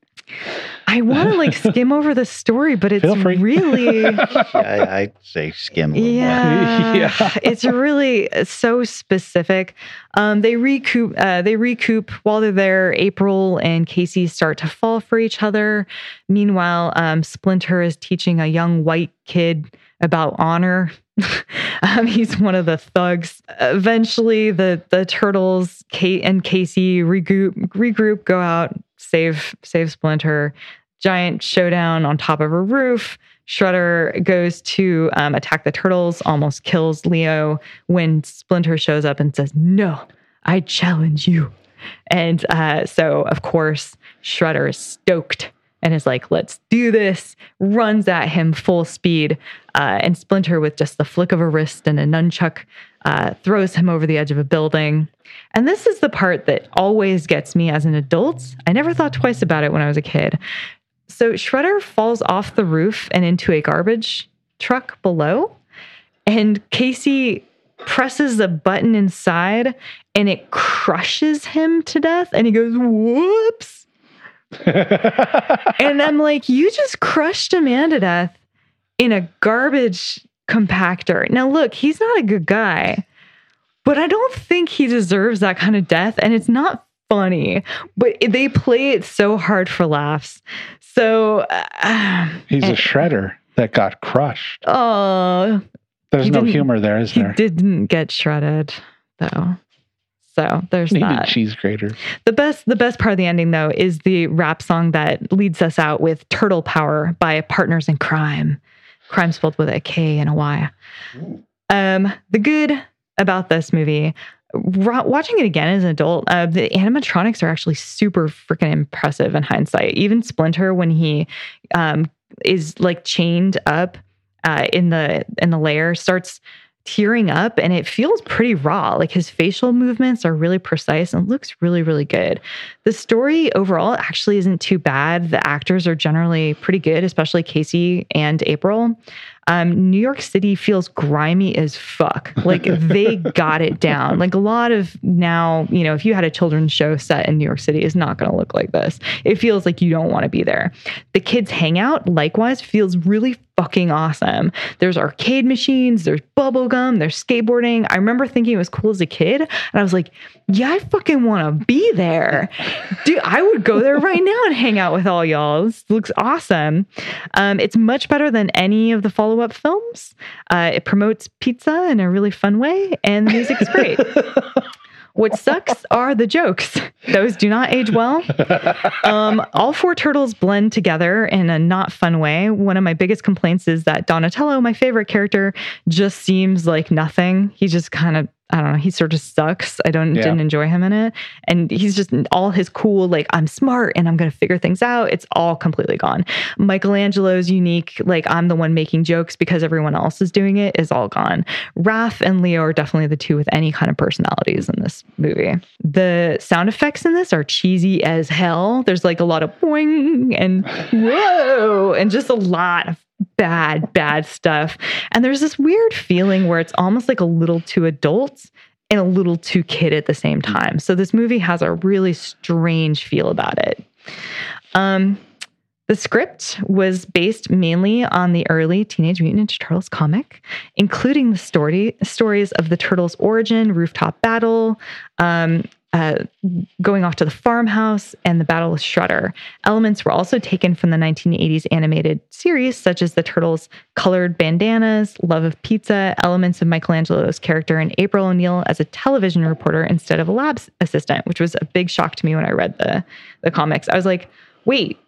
I want to like skim over the story, but it's really I, I'd say skim yeah, Yeah. it's really so specific. Um, they recoup. Uh, they recoup while they're there. April and Casey start to fall for each other. Meanwhile, um, Splinter is teaching a young white kid about honor. um, he's one of the thugs. Eventually, the the turtles, Kate and Casey regroup, regroup, go out, save save Splinter. Giant showdown on top of a roof. Shredder goes to um, attack the turtles, almost kills Leo when Splinter shows up and says, No, I challenge you. And uh, so, of course, Shredder is stoked and is like, Let's do this, runs at him full speed. Uh, and Splinter, with just the flick of a wrist and a nunchuck, uh, throws him over the edge of a building. And this is the part that always gets me as an adult. I never thought twice about it when I was a kid. So Shredder falls off the roof and into a garbage truck below. And Casey presses a button inside and it crushes him to death. And he goes, Whoops. and I'm like, You just crushed a man to death in a garbage compactor. Now, look, he's not a good guy, but I don't think he deserves that kind of death. And it's not funny, but they play it so hard for laughs. So, uh, He's a shredder that got crushed. oh, There's no humor there, is he there? He didn't get shredded though. So there's Needed that. cheese grater. The best the best part of the ending though is the rap song that leads us out with Turtle Power by Partners in Crime. Crime spelled with a K and a Y. Um, the good about this movie, watching it again as an adult, uh, the animatronics are actually super freaking impressive in hindsight. Even Splinter, when he um, is like chained up uh, in the in the lair, starts tearing up and it feels pretty raw. Like his facial movements are really precise and looks really, really good. The story overall actually isn't too bad. The actors are generally pretty good, especially Casey and April. Um, New York City feels grimy as fuck. Like they got it down. Like a lot of now, you know, if you had a children's show set in New York City, is not going to look like this. It feels like you don't want to be there. The kids' hangout, likewise, feels really fucking awesome. There's arcade machines, there's bubble gum, there's skateboarding. I remember thinking it was cool as a kid, and I was like, yeah, I fucking want to be there. Dude, I would go there right now and hang out with all y'all. This looks awesome. Um, it's much better than any of the follow up films. Uh, it promotes pizza in a really fun way, and the music is great. What sucks are the jokes. Those do not age well. Um, all four turtles blend together in a not fun way. One of my biggest complaints is that Donatello, my favorite character, just seems like nothing. He just kind of I don't know. He sort of sucks. I don't Yeah. didn't enjoy him in it, and he's just all his cool like I'm smart and I'm gonna figure things out. It's all completely gone. Michelangelo's unique like I'm the one making jokes because everyone else is doing it is all gone. Raph and Leo are definitely the two with any kind of personalities in this movie. The sound effects in this are cheesy as hell. There's like a lot of boing and whoa and just a lot of bad, bad stuff. And there's this weird feeling where it's almost like a little too adult and a little too kid at the same time. So this movie has a really strange feel about it. Um, the script was based mainly on the early Teenage Mutant Ninja Turtles comic, including the story stories of the Turtles' origin, rooftop battle, um, uh, going off to the farmhouse, and the battle with Shredder. Elements were also taken from the 1980s animated series, such as the Turtles' colored bandanas, love of pizza, elements of Michelangelo's character, and April O'Neil as a television reporter instead of a lab assistant, which was a big shock to me when I read the the comics. I was like, wait,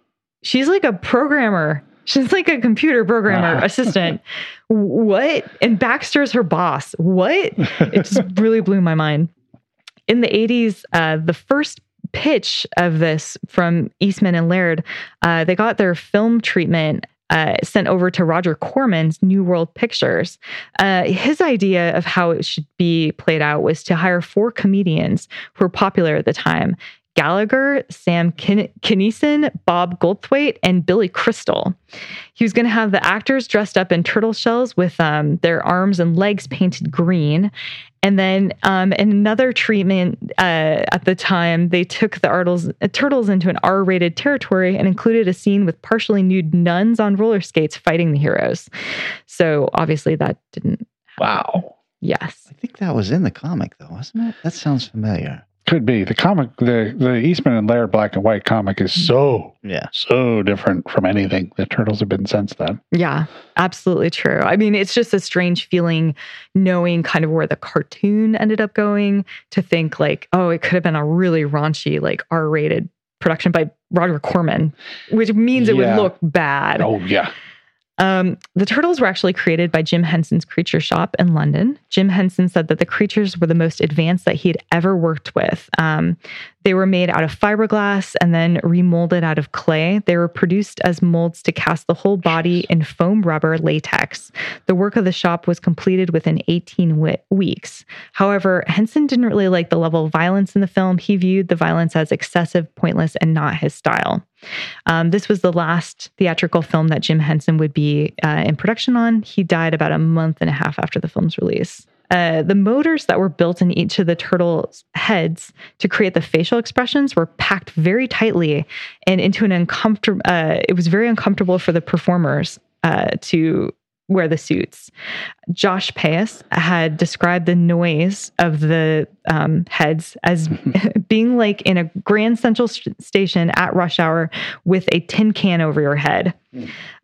she's like a programmer. She's like a computer programmer assistant. What? And Baxter's her boss. What? It just really blew my mind. In the 80s, uh, the first pitch of this from Eastman and Laird, uh, they got their film treatment uh, sent over to Roger Corman's New World Pictures. Uh, his idea of how it should be played out was to hire four comedians who were popular at the time Gallagher, Sam Kin- Kinison, Bob Goldthwait, and Billy Crystal. He was going to have the actors dressed up in turtle shells with um, their arms and legs painted green. And then um, in another treatment uh, at the time, they took the artles, uh, turtles into an R rated territory and included a scene with partially nude nuns on roller skates fighting the heroes. So obviously that didn't. Wow. Yes. I think that was in the comic, though, wasn't it? That sounds familiar. Could be the comic. The the Eastman and Laird black and white comic is so Yeah. so different from anything the Turtles have been since then. Yeah, absolutely true. I mean, it's just a strange feeling knowing kind of where the cartoon ended up going to think like, oh, it could have been a really raunchy, like R rated production by Roger Corman, which means it Yeah. would look bad. Oh yeah. Um, the turtles were actually created by Jim Henson's Creature Shop in London. Jim Henson said that the creatures were the most advanced that he had ever worked with. Um, they were made out of fiberglass and then remolded out of clay. They were produced as molds to cast the whole body in foam rubber latex. The work of the shop was completed within 18 wi- weeks. However, Henson didn't really like the level of violence in the film. He viewed the violence as excessive, pointless, and not his style. Um, this was the last theatrical film that Jim Henson would be uh, in production on. He died about a month and a half after the film's release. Uh, the motors that were built in each of the turtles' heads to create the facial expressions were packed very tightly and into an uncomfortable. Uh, it was very uncomfortable for the performers uh, to wear the suits. Josh Pais had described the noise of the um, heads as being like in a Grand Central st- Station at rush hour with a tin can over your head.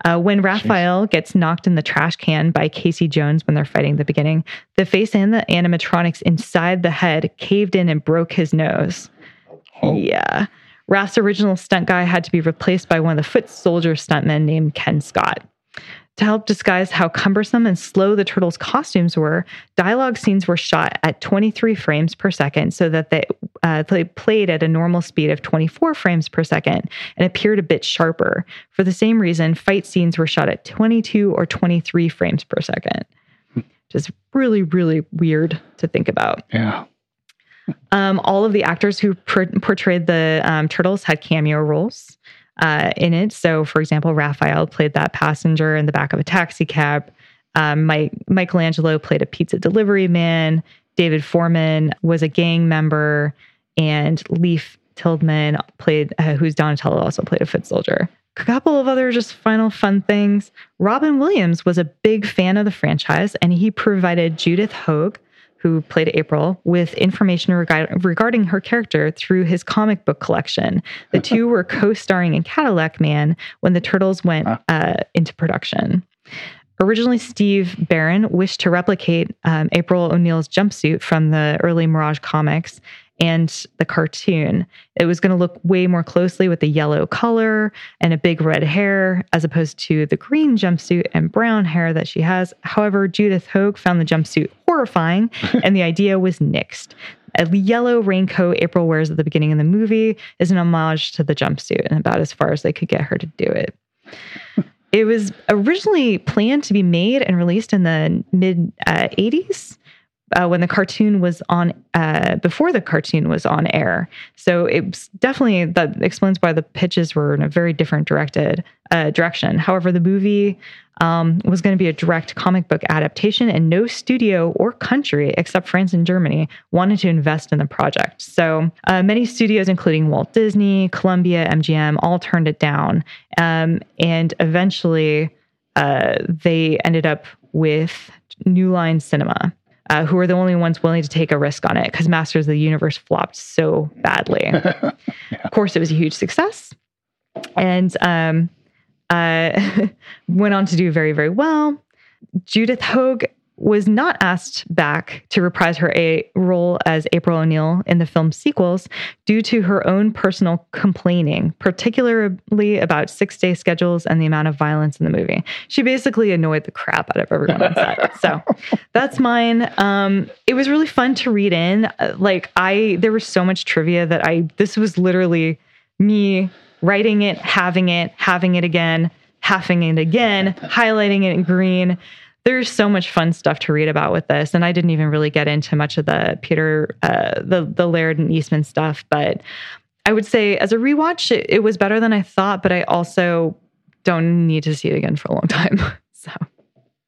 Uh, when Raphael gets knocked in the trash can by Casey Jones when they're fighting at the beginning, the face and the animatronics inside the head caved in and broke his nose. Yeah. Raph's original stunt guy had to be replaced by one of the foot soldier stuntmen named Ken Scott. To help disguise how cumbersome and slow the turtles' costumes were, dialogue scenes were shot at 23 frames per second so that they, uh, they played at a normal speed of 24 frames per second and appeared a bit sharper. For the same reason, fight scenes were shot at 22 or 23 frames per second. Just really, really weird to think about. Yeah. Um, all of the actors who por- portrayed the um, turtles had cameo roles uh, in it. So, for example, Raphael played that passenger in the back of a taxi cab. Um, Mike, Michelangelo played a pizza delivery man. David Forman was a gang member, and Leif Tilden played, uh, who's Donatello, also played a foot soldier. A couple of other just final fun things. Robin Williams was a big fan of the franchise, and he provided Judith Hoag, who played April, with information regarding her character through his comic book collection. The two were co starring in Cadillac Man when the Turtles went uh, into production. Originally, Steve Barron wished to replicate um, April O'Neil's jumpsuit from the early Mirage comics and the cartoon. It was going to look way more closely with the yellow color and a big red hair, as opposed to the green jumpsuit and brown hair that she has. However, Judith Hoag found the jumpsuit horrifying, and the idea was nixed. A yellow raincoat April wears at the beginning of the movie is an homage to the jumpsuit, and about as far as they could get her to do it. It was originally planned to be made and released in the mid uh, 80s. Uh, when the cartoon was on, uh, before the cartoon was on air, so it's definitely that explains why the pitches were in a very different directed uh, direction. However, the movie um, was going to be a direct comic book adaptation, and no studio or country except France and Germany wanted to invest in the project. So uh, many studios, including Walt Disney, Columbia, MGM, all turned it down, um, and eventually uh, they ended up with New Line Cinema. Uh, who are the only ones willing to take a risk on it because Masters of the Universe flopped so badly. Of course, it was a huge success, and um, uh, went on to do very, very well. Judith Hoag was not asked back to reprise her a role as April O'Neil in the film sequels due to her own personal complaining, particularly about six day schedules and the amount of violence in the movie. She basically annoyed the crap out of everyone on set. So that's mine. Um, it was really fun to read in. Uh, Like I, there was so much trivia that I. This was literally me writing it, having it, having it again, having it again, highlighting it in green. There's so much fun stuff to read about with this, and I didn't even really get into much of the Peter, uh, the the Laird and Eastman stuff, but I would say as a rewatch, it, it was better than I thought, but I also don't need to see it again for a long time. So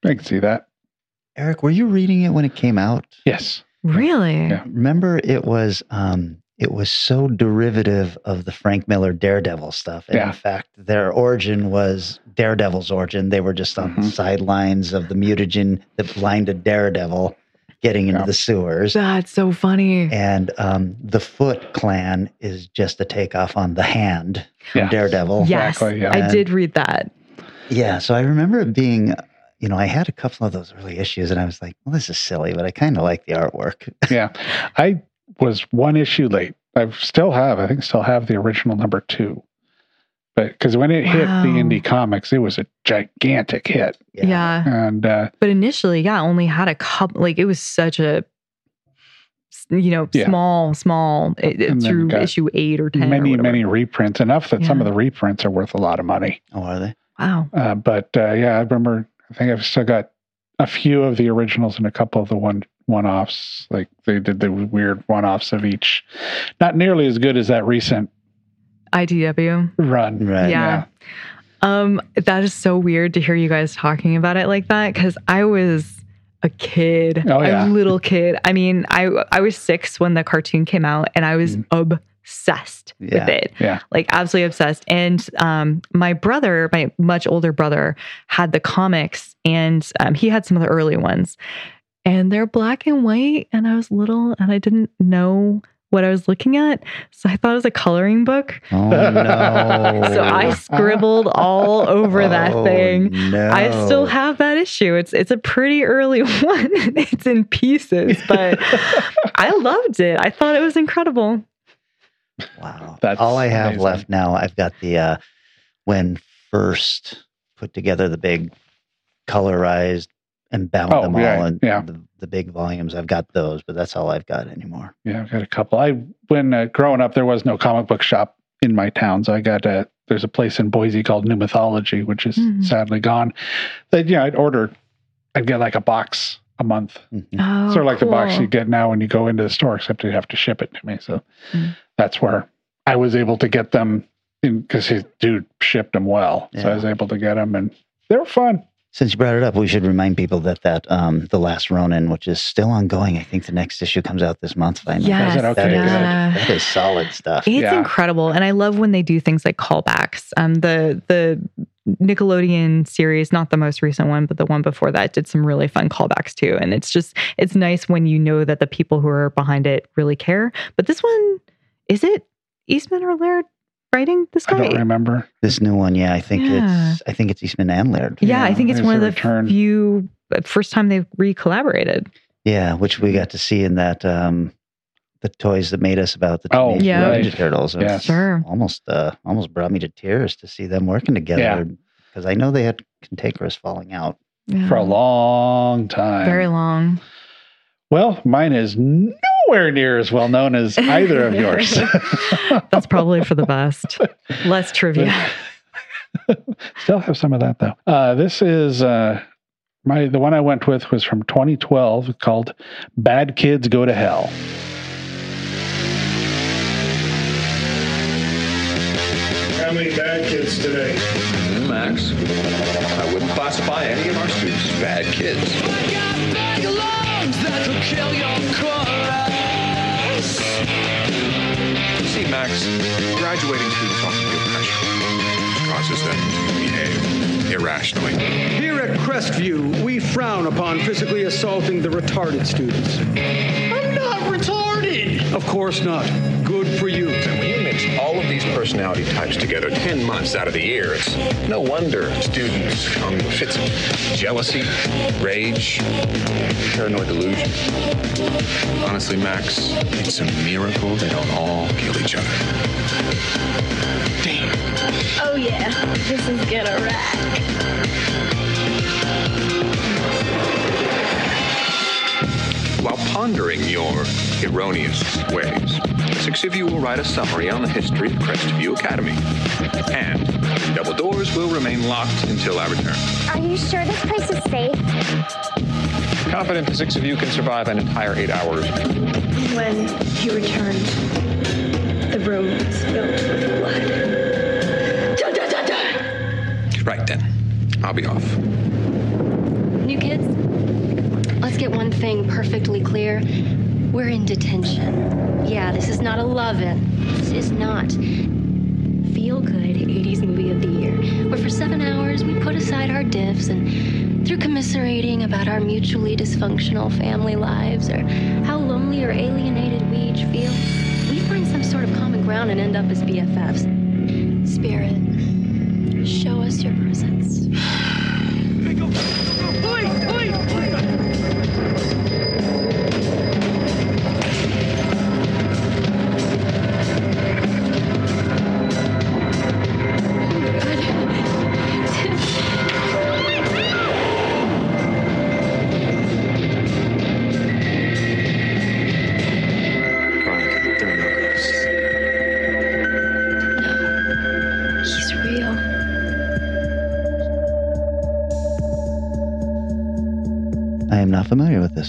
I can see that. Eric, were you reading it when it came out? Yes. really, Yeah. Remember, it was um, it was so derivative of the Frank Miller Daredevil stuff. And Yeah. in fact, their origin was Daredevil's origin. They were just on Mm-hmm. the sidelines of the mutagen that blinded Daredevil getting into Yeah. the sewers. that's so funny. And um, the Foot Clan is just a takeoff on the Hand from Yeah. Daredevil. yes, exactly, yeah. I did read that. Yeah, so I remember it being, you know, I had a couple of those early issues, and I was like, well, this is silly, but I kind of like the artwork. Yeah. I was one issue late. I still have, I think, still have the original number two. But because when it hit the indie comics, it was a gigantic hit. Yeah. And uh, But initially, yeah, only had a couple. Like it was such a, you know, Yeah. small, small it, it- through issue eight or ten. many, whatever. many reprints, enough that some of the reprints are worth a lot of money. Oh, are they? Wow. Uh, but uh, yeah, I remember, I think I've still got a few of the originals and a couple of the one one offs. Like they did the weird one offs of each. Not nearly as good as that recent IDW. run. Right. Yeah. Um, that is so weird to hear you guys talking about it like that because I was a kid, Oh, yeah. a little kid. I mean, I I was six when the cartoon came out, and I was obsessed with it. Yeah. like absolutely obsessed. And um, my brother, my much older brother, had the comics, and um, he had some of the early ones, and they're black and white. And I was little, and I didn't know what I was looking at, so I thought it was a coloring book. Oh, no. So I scribbled all over that Oh, thing. No. I still have that issue. It's it's a pretty early one. it's in pieces, but I loved it. I thought it was incredible. Wow. That's all I have amazing. left now. I've got the uh when first put together the big colorized and bound Oh, them all yeah, and yeah. the, the big volumes. I've got those, but that's all I've got anymore. Yeah, I've got a couple. I when uh, growing up, there was no comic book shop in my town, so I got a. There's a place in Boise called New Mythology, which is Mhm. sadly gone. That yeah, I'd order. I'd get like a box a month, Mhm. Oh, sort of like the box you get now when you go into the store, except you have to ship it to me. So Mm. that's where I was able to get them because his dude shipped them well, so I was able to get them, and they were fun. Since you brought it up, we should remind people that that um the last Ronin, which is still ongoing. I think the next issue comes out this month. Finally. Yes, Is it okay? That is, yeah. that is solid stuff. It's Yeah. incredible, and I love when they do things like callbacks. Um, the the Nickelodeon series, not the most recent one, but the one before that, did some really fun callbacks too. And it's just it's nice when you know that the people who are behind it really care. But this one, is it Eastman or Laird writing this guy? I don't remember. This new one, yeah, I think Yeah. it's I think it's Eastman and Laird. Yeah, I think it's there's one of the return. few uh, first time they've re-collaborated. Yeah, which we got to see in that um the toys that made us about the Oh, Teenage Yeah. Mutant. Ninja Turtles. It Yes. was Sure. almost uh almost brought me to tears to see them working Yeah. together because I know they had cantankerous falling out. Yeah. For a long time. very long. Well, mine is nowhere near as well known as either of yours. That's probably for the best. Less trivia. Still have some of that though. Uh, this is uh, my the one I went with was from 2012 called "Bad Kids Go to Hell." How many bad kids today? Max, I wouldn't classify any of our students as bad kids. See, Max, graduating students often feel pressure, which causes them to behave irrationally. Here at Crestview, we frown upon physically assaulting the retarded students. I'm not retarded! Of course not. Good for you. And when you mix all of these personality types together 10 months out of the year, it's no wonder students come with fits of jealousy, rage, paranoid delusion. Honestly, Max, it's a miracle they don't all kill each other. Damn. Oh yeah, this is gonna rock. While pondering your erroneous ways, six of you will write a summary on the history of Crestview Academy. And double doors will remain locked until I return. Are you sure this place is safe? Confident the six of you can survive an entire eight hours. When he returned, The room is filled with blood. Da, da, da, da. Right then. I'll be off. New kids, let's get one thing perfectly clear. We're in detention. Yeah, this is not a love-in. This is not feel-good 80s movie of the year, where for seven hours we put aside our diffs and through commiserating about our mutually dysfunctional family lives or how lonely or alienated we each feel, we find some sort of common ground and end up as BFFs. Spirit, show us your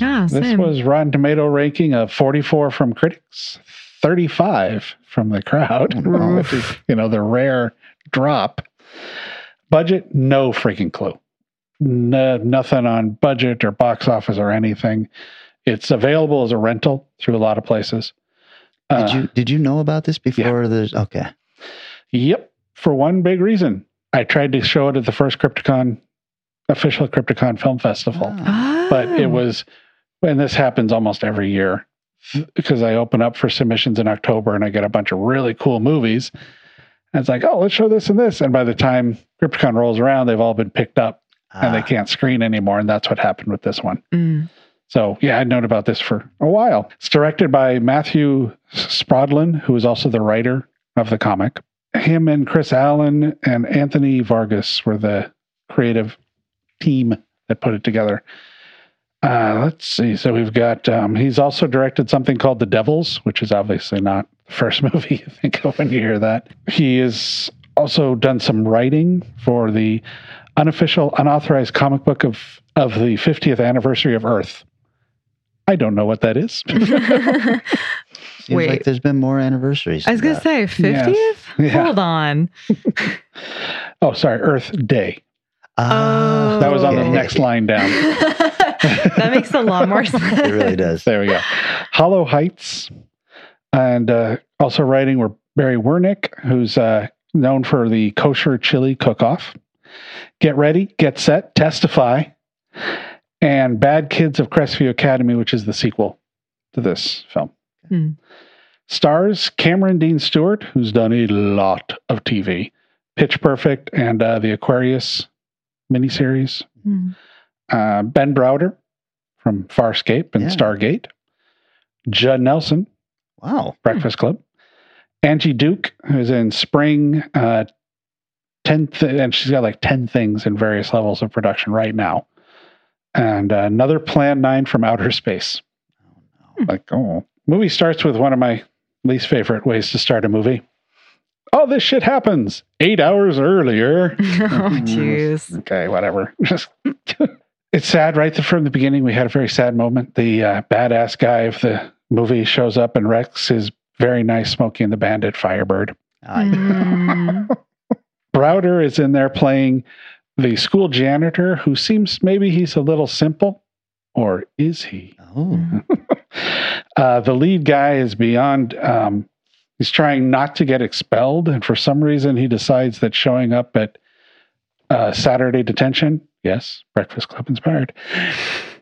this. Yeah, This same. was Rotten Tomato ranking of 44 from critics, 35 from the crowd, which is, you know, the rare drop. Budget, no freaking clue. No, nothing on budget or box office or anything. It's available as a rental through a lot of places. Did Uh, you did you know about this before? There's okay. Yep. For one big reason. I tried to show it at the first Crypticon, official Crypticon Film Festival. But it was, and this happens almost every year because I open up for submissions in October and I get a bunch of really cool movies. And it's like, oh, let's show this and this. And by the time Crypticon rolls around, they've all been picked up and they can't screen anymore. And that's what happened with this one. Mm. So yeah, I'd known about this for a while. It's directed by Matthew Spradlin, who is also the writer of the comic. Him and Chris Allen and Anthony Vargas were the creative team that put it together. Uh, let's see. So we've got. Um, he's also directed something called The Devils, which is obviously not the first movie you think of when you hear that. He has also done some writing for the unofficial, unauthorized comic book of of the 50th anniversary of Earth. I don't know what that is. Seems Wait. like there's been more anniversaries. I was going to say 50th? Yes. Yeah. Hold on. oh, sorry, Earth Day. Ah, That was on the next line down. That makes a lot more sense. It really does. There we go. Hollow Heights. And uh, also writing were Barry Wernick, who's uh, known for the kosher chili cook off. Get ready, get set, testify. And Bad Kids of Crestview Academy, which is the sequel to this film. Hmm. Stars Cameron Deane Stewart, who's done a lot of TV, Pitch Perfect, and uh, the Aquarius miniseries. Hmm. Uh, ben Browder from Farscape and Yeah. Stargate. Judd Nelson, Wow. Breakfast Club. Augie Duke, who's in Spring, uh, 10 th- and she's got like 10 things in various levels of production right now. And uh, another Plan 9 from Outer Space. Like, oh. Movie starts with one of my least favorite ways to start a movie. Oh, this shit happens eight hours earlier. oh, jeez. Okay, whatever. Just it's sad right from the beginning. We had a very sad moment. The uh, badass guy of the movie shows up and wrecks his very nice Smokey and the Bandit Firebird. Mm. Browder is in there playing the school janitor who seems maybe he's a little simple, or is he? Oh. Uh, the lead guy is beyond. Um, he's trying not to get expelled, and for some reason, he decides that showing up at uh, Saturday detention, yes, Breakfast Club inspired,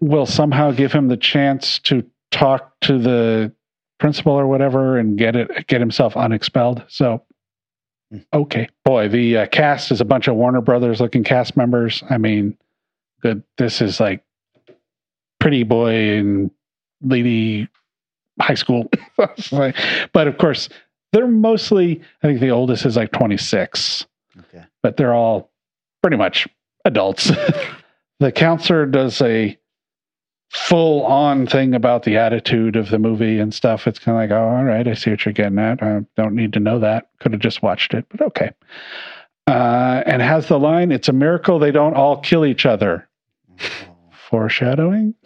will somehow give him the chance to talk to the principal or whatever and get it get himself unexpelled. So, okay, boy, the uh, cast is a bunch of Warner Brothers looking cast members. I mean, good. This is like Pretty Boy and Lady High School, but of course, they're mostly. I think the oldest is like twenty six Okay. but they're all pretty much adults. the counselor does a full on thing about the attitude of the movie and stuff. It's kind of like, oh, all right, I see what you're getting at. I don't need to know that. Could have just watched it, but okay. Uh, and has the line, it's a miracle they don't all kill each other. Foreshadowing.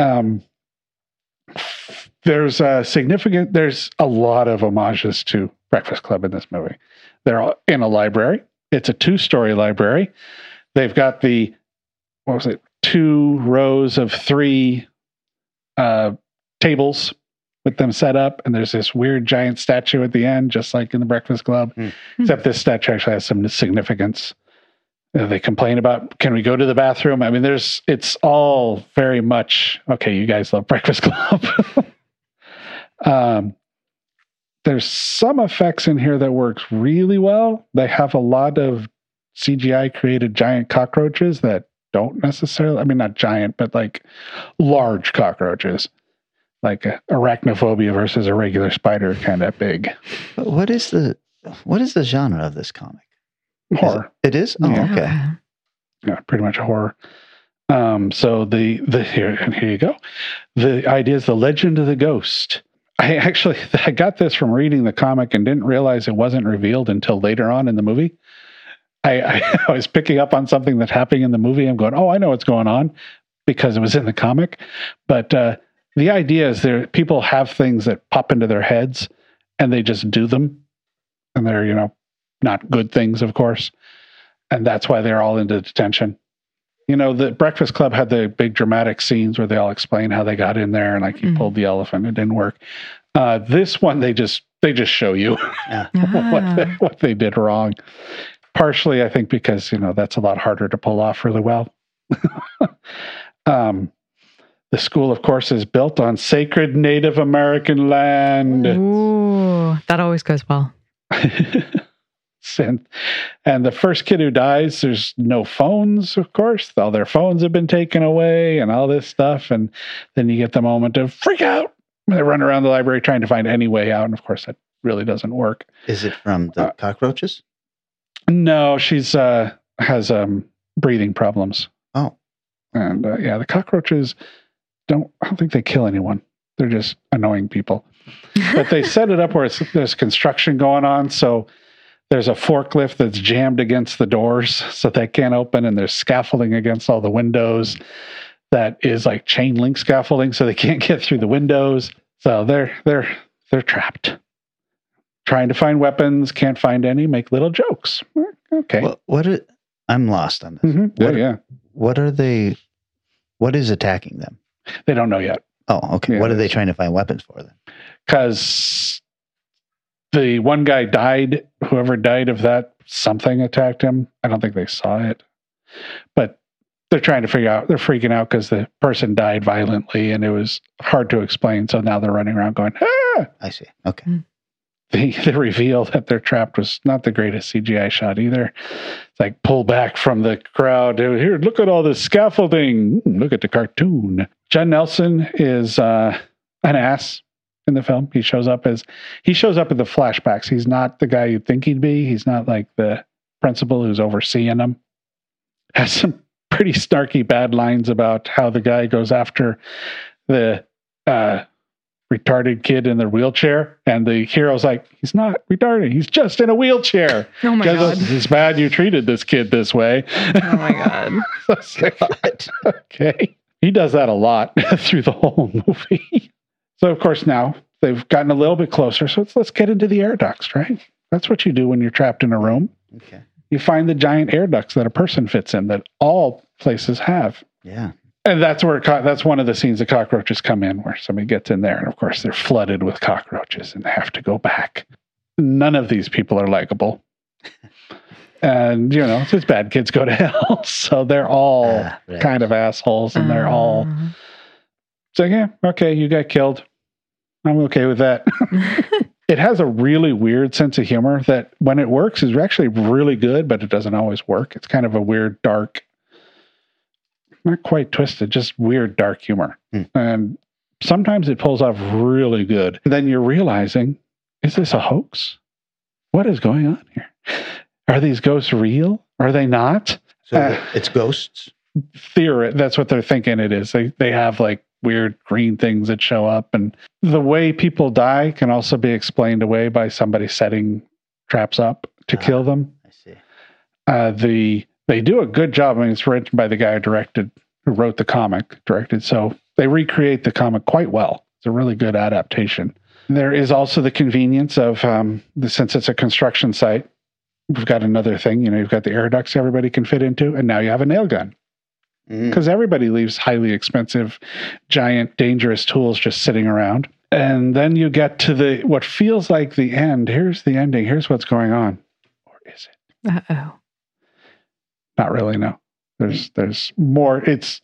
Oh. Um, there's a significant there's a lot of homages to breakfast club in this movie they're all in a library it's a two-story library. They've got the what was it two rows of three uh tables with them set up and there's this weird giant statue at the end just like in the breakfast club except this statue actually has some significance. Uh, they complain about can we go to the bathroom? I mean there's it's all very much okay you guys love breakfast club. Um there's some effects in here that works really well they have a lot of cgi created giant cockroaches that don't necessarily i mean not giant but like large cockroaches like arachnophobia versus a regular spider kind of big But what is the what is the genre of this comic? Is horror It, it is? Oh, Yeah. okay. yeah, pretty much horror. Um, so the the here and here you go. The idea is the legend of the ghost. I actually I got this from reading the comic and didn't realize it wasn't revealed until later on in the movie. I, I, I was picking up on something that's happening in the movie. I'm going, oh, I know what's going on because it was in the comic. But uh, the idea is there people have things that pop into their heads and they just do them, and they're you know not good things, of course and that's why they're all into detention. You know, the Breakfast Club had the big dramatic scenes where they all explain how they got in there and like you pulled the elephant, it didn't work. Uh, this one, they just they just show you what they, what they did wrong. Partially, I think because you know that's a lot harder to pull off really well. um, the school, of course, is built on sacred Native American land. Ooh, that always goes well. and and the first kid who dies there's no phones of course. All their phones have been taken away and all this stuff. And then you get the moment of freak out. They run around the library trying to find any way out. And of course that really doesn't work. Is it from the cockroaches? no she's uh has um breathing problems. Oh. and uh, yeah the cockroaches don't i don't think they kill anyone. They're just annoying people. But they set it up where it's, there's construction going on. So there's a forklift that's jammed against the doors so they can't open and there's scaffolding against all the windows that is like chain link scaffolding so they can't get through the windows so they're they're they're trapped trying to find weapons can't find any make little jokes okay What, what are, I'm lost on this. Mhm. yeah What, yeah what are they? What is attacking them? they don't know yet Oh, okay. Yeah, what are they trying to find weapons for then? because the one guy died. Whoever died of that something attacked him. I don't think they saw it, but they're trying to figure out. They're freaking out because the person died violently, and it was hard to explain. So now they're running around going, "Ah!" I see. Okay. The the reveal that they're trapped was not the greatest CGI shot either. It's like pull back from the crowd. Here, look at all this scaffolding. Hmm, Look at the cartoon. Judd Nelson is uh, an ass in the film. He shows up as he shows up in the flashbacks. He's not the guy you'd think he'd be. He's not like the principal who's overseeing them. Has some pretty snarky bad lines about how the guy goes after the uh, retarded kid in the wheelchair, and the hero's like, "He's not retarded. He's just in a wheelchair." Oh my God. It's bad you treated this kid this way. Oh my god. okay. He does that a lot through the whole movie. So of course now they've gotten a little bit closer. So let's let's get into the air ducts, right? That's what you do when you're trapped in a room. Okay. You find the giant air ducts that a person fits in that all places have. Yeah. And that's where co- that's one of the scenes the cockroaches come in, where somebody gets in there, and of course they're flooded with cockroaches, and they have to go back. None of these people are likable, and you know, it's bad kids go to hell, so they're all Ah, right. kind of assholes, and they're all Uh, so yeah, okay, you got killed. I'm okay with that. it has a really weird sense of humor that when it works is actually really good, but it doesn't always work. It's kind of a weird, dark, not quite twisted, just weird, dark humor. Hmm. And sometimes it pulls off really good. Then you're realizing, is this a hoax? What is going on here? Are these ghosts real? Are they not? So Uh, it's ghosts. theory that's what they're thinking it is they they have like weird green things that show up and the way people die can also be explained away by somebody setting traps up to Ah. kill them I see. uh the they do a good job i mean it's written by the guy who directed who wrote the comic directed so they recreate the comic quite well It's a really good adaptation. There is also the convenience of um, the, since it's a construction site, we've got another thing. You know, you've got the air ducts everybody can fit into, and now you have a nail gun because everybody leaves highly expensive, giant, dangerous tools just sitting around. And then you get to the what feels like the end. Here's the ending. Here's what's going on. Or is it? Uh oh. Not really. No. There's there's more. It's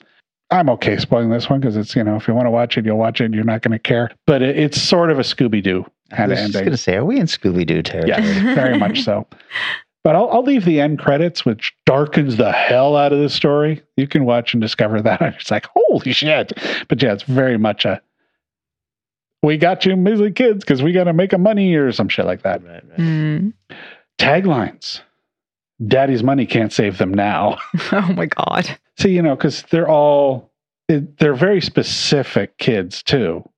I'm okay spoiling this one because it's you know if you want to watch it, you'll watch it. and You're not going to care. But it, it's sort of a Scooby Doo kind of ending. I was just going to say, are we in Scooby Doo territory? Yes, very much so. But I'll, I'll leave the end credits, which darkens the hell out of the story. You can watch and discover that. It's like, holy shit. But yeah, it's very much a we got you measly kids because we got to make a money or some shit like that. Mm. Taglines Daddy's money can't save them now. Oh my God. See, you know, because they're all, it, they're very specific kids too.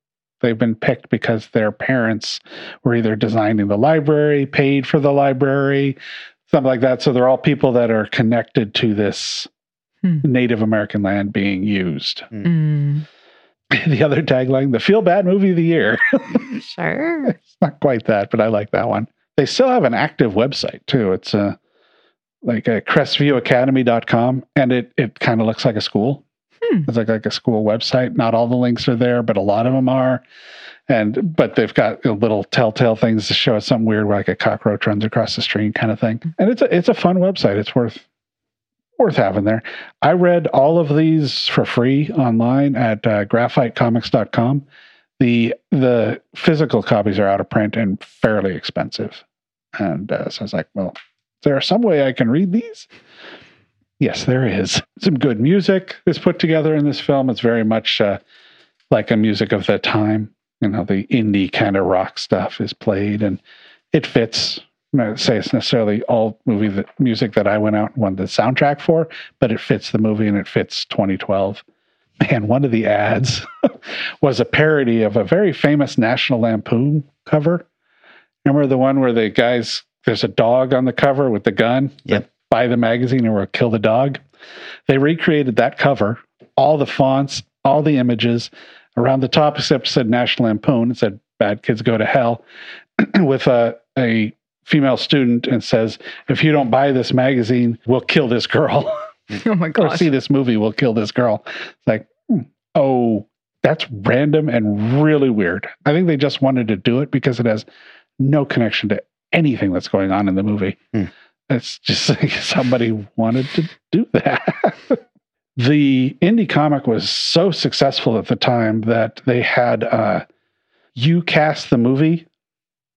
They've been picked because their parents were either designing the library, paid for the library, something like that. So they're all people that are connected to this Hmm. Native American land being used. Mm. The other tagline, the feel bad movie of the year. Sure. it's not quite that, but I like that one. They still have an active website too. It's uh, like a crestviewacademy.com and it, it kind of looks like a school. Hmm. It's like, like a school website. Not all the links are there, but a lot of them are. And but they've got little telltale things to show us something weird, like a cockroach runs across the street, kind of thing. And it's a it's a fun website. It's worth worth having there. I read all of these for free online at uh, graphitecomics.com. The the physical copies are out of print and fairly expensive. And uh, so I was like, well, is there some way I can read these? Yes, there is. Some good music is put together in this film. It's very much uh, like a music of the time. You know, the indie kind of rock stuff is played and it fits. I'm not say it's necessarily all movie that, music that I went out and won the soundtrack for, but it fits the movie and it fits 2012. And one of the ads was a parody of a very famous National Lampoon cover. Remember the one where the guys, there's a dog on the cover with the gun? Yep. Buy the magazine or we'll kill the dog. They recreated that cover, all the fonts, all the images around the top, except said National Lampoon. It said bad kids go to hell with a, a female student and says, if you don't buy this magazine, we'll kill this girl. Oh my or see this movie, we'll kill this girl. It's like, hmm, oh, that's random and really weird. I think they just wanted to do it because it has no connection to anything that's going on in the movie. Hmm. It's just like somebody wanted to do that. the indie comic was so successful at the time that they had uh, you cast the movie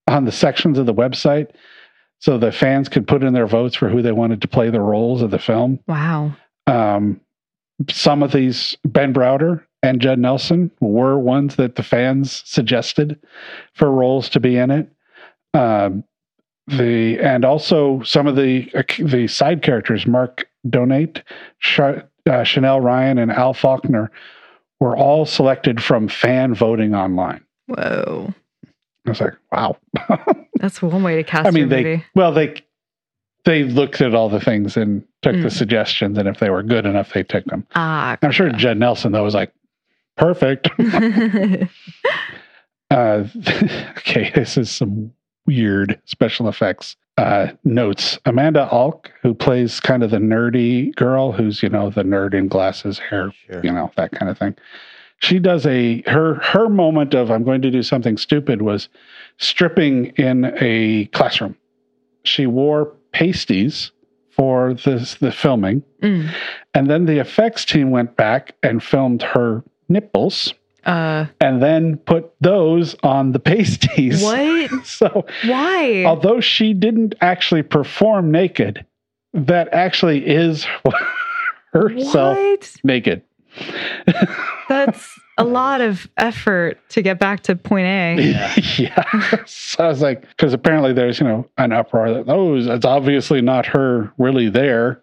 on the sections of the website so the fans could put in their votes for who they wanted to play the roles of the film Wow. um, some of these Ben Browder and Judd Nelson were ones that the fans suggested for roles to be in it. Um, the and also some of the uh, the side characters, Marc Donato, Sh- uh, Chanel Ryan, and Al Faulkner, were all selected from fan voting online. Whoa. I was like, wow. That's one way to cast I mean, they movie. well they they looked at all the things and took the Mm. suggestions, and if they were good enough, they took them. Ah. I'm sure Judd Nelson though was like, perfect. uh, okay, this is some weird special effects uh, notes. Amanda Alch, who plays kind of the nerdy girl, who's you know the nerd in glasses, hair, you know that kind of thing. She does a her her moment of I'm going to do something stupid was stripping in a classroom. She wore pasties for this the filming. Mm. And then the effects team went back and filmed her nipples Uh, and then put those on the pasties. what? So Why? although she didn't actually perform naked, that actually is herself What? naked. That's a lot of effort to get back to point A. yeah. so I was like, because apparently there's, you know, an uproar that, oh, it's obviously not her really there.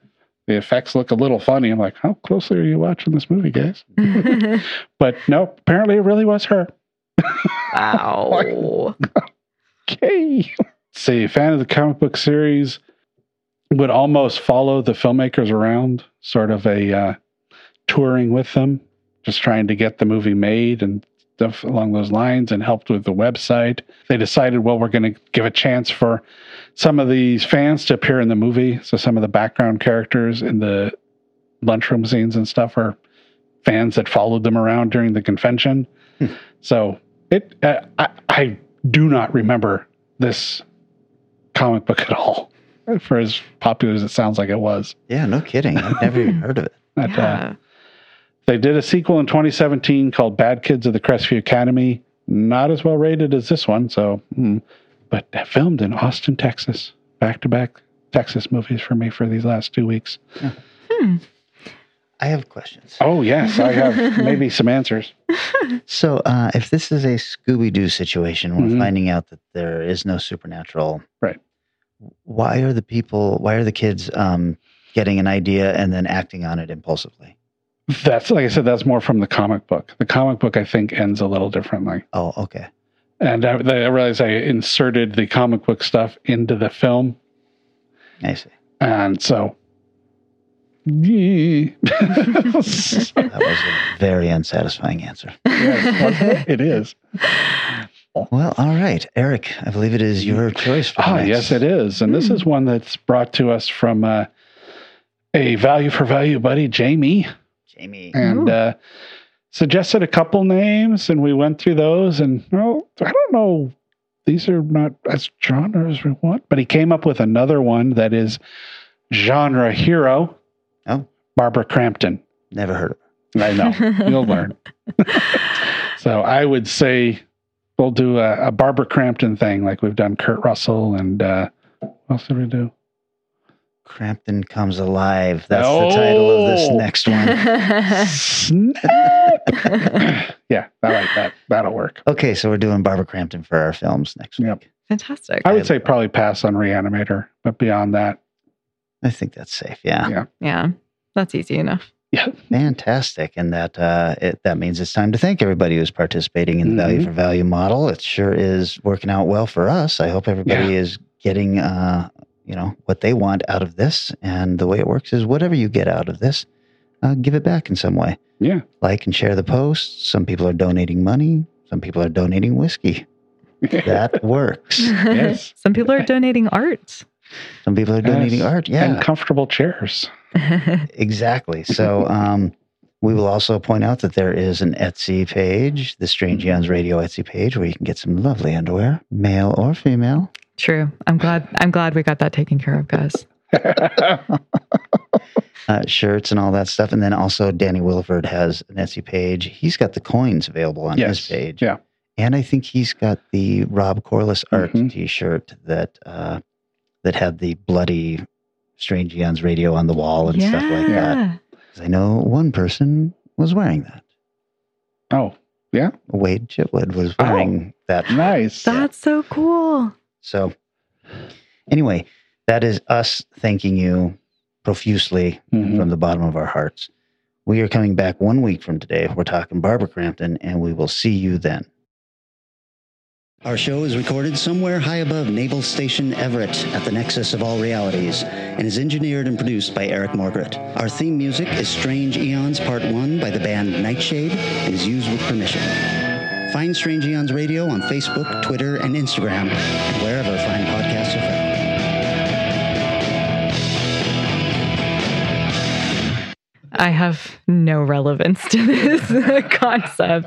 The effects look a little funny. I'm like, how closely are you watching this movie, guys? But nope, apparently it really was her. wow. Okay. See, a fan of the comic book series would almost follow the filmmakers around, sort of a uh, touring with them, just trying to get the movie made and stuff along those lines and helped with the website. They decided, well, we're going to give a chance for some of these fans to appear in the movie. So some of the background characters in the lunchroom scenes and stuff are fans that followed them around during the convention. so it, uh, I, I do not remember this comic book at all, for as popular as it sounds like it was. Yeah, no kidding. I've never even heard of it. But, uh, they did a sequel in 2017 called Bad Kids of the Crestview Academy. Not as well rated as this one, so, hmm. but filmed in Austin, Texas. Back to back Texas movies for me for these last two weeks. I have questions. Oh, yes, I have maybe some answers. So, uh, if this is a Scooby Doo situation, we're Mhm. finding out that there is no supernatural. Right. Why are the people? Why are the kids um, getting an idea and then acting on it impulsively? That's like I said, that's more from the comic book. The comic book, I think, ends a little differently. Oh, okay. And I, I realized I inserted the comic book stuff into the film. I see. And so. That was a very unsatisfying answer. it is. Well, all right, Eric. I believe it is your choice. For Ah, yes, it is. And this is one that's brought to us from uh, a value for value buddy, Jamie. Jamie. And uh, suggested a couple names, and we went through those. And, well, I don't know. These are not as genre as we want, but he came up with another one that is genre hero. Oh. Barbara Crampton. Never heard of her. I know. You'll learn. so I would say we'll do a, a Barbara Crampton thing like we've done Kurt Russell and uh, what else did we do? Crampton Comes Alive. That's the title of this next one. yeah, I like that. That'll work. Okay, so we're doing Barbara Crampton for our films next week. Fantastic. I would say probably pass on Reanimator, but beyond that, I think that's safe. Yeah. Yeah. Yeah, that's easy enough. Yeah. Fantastic. And that uh, it, that means it's time to thank everybody who's participating in the value Mhm. for value model. It sure is working out well for us. I hope everybody Yeah. is getting uh, you know what they want out of this. And the way it works is whatever you get out of this, uh, give it back in some way. Yeah. Like and share the post. Some people are donating money. Some people are donating whiskey. That works. Yes. Some people are donating art. Some people are donating Yes. art. Yeah. And comfortable chairs. Exactly. So um, we will also point out that there is an Etsy page, the Strange Eons Radio Etsy page, where you can get some lovely underwear, male or female. True. I'm glad. I'm glad we got that taken care of, guys. Uh, shirts and all that stuff. And then also Danny Williford has an Etsy page. He's got the coins available on his page. Yeah. And I think he's got the Rob Corliss art Mhm. t-shirt that uh, that had the bloody Strange Eons radio on the wall and stuff like that. Yeah. 'Cause I know one person was wearing that. Oh, yeah. Wade Chitwood was wearing that. Nice. That's so cool. So, anyway, that is us thanking you profusely Mhm. from the bottom of our hearts. We are coming back one week from today. We're talking Barbara Crampton, and we will see you then. Our show is recorded somewhere high above Naval Station Everett at the nexus of all realities and is engineered and produced by Eric Margaret. Our theme music is Strange Eons Part 1 by the band Nightshade and is used with permission. Find Strange Eons Radio on Facebook, Twitter, and Instagram, wherever fine podcasts are found. I have no relevance to this concept.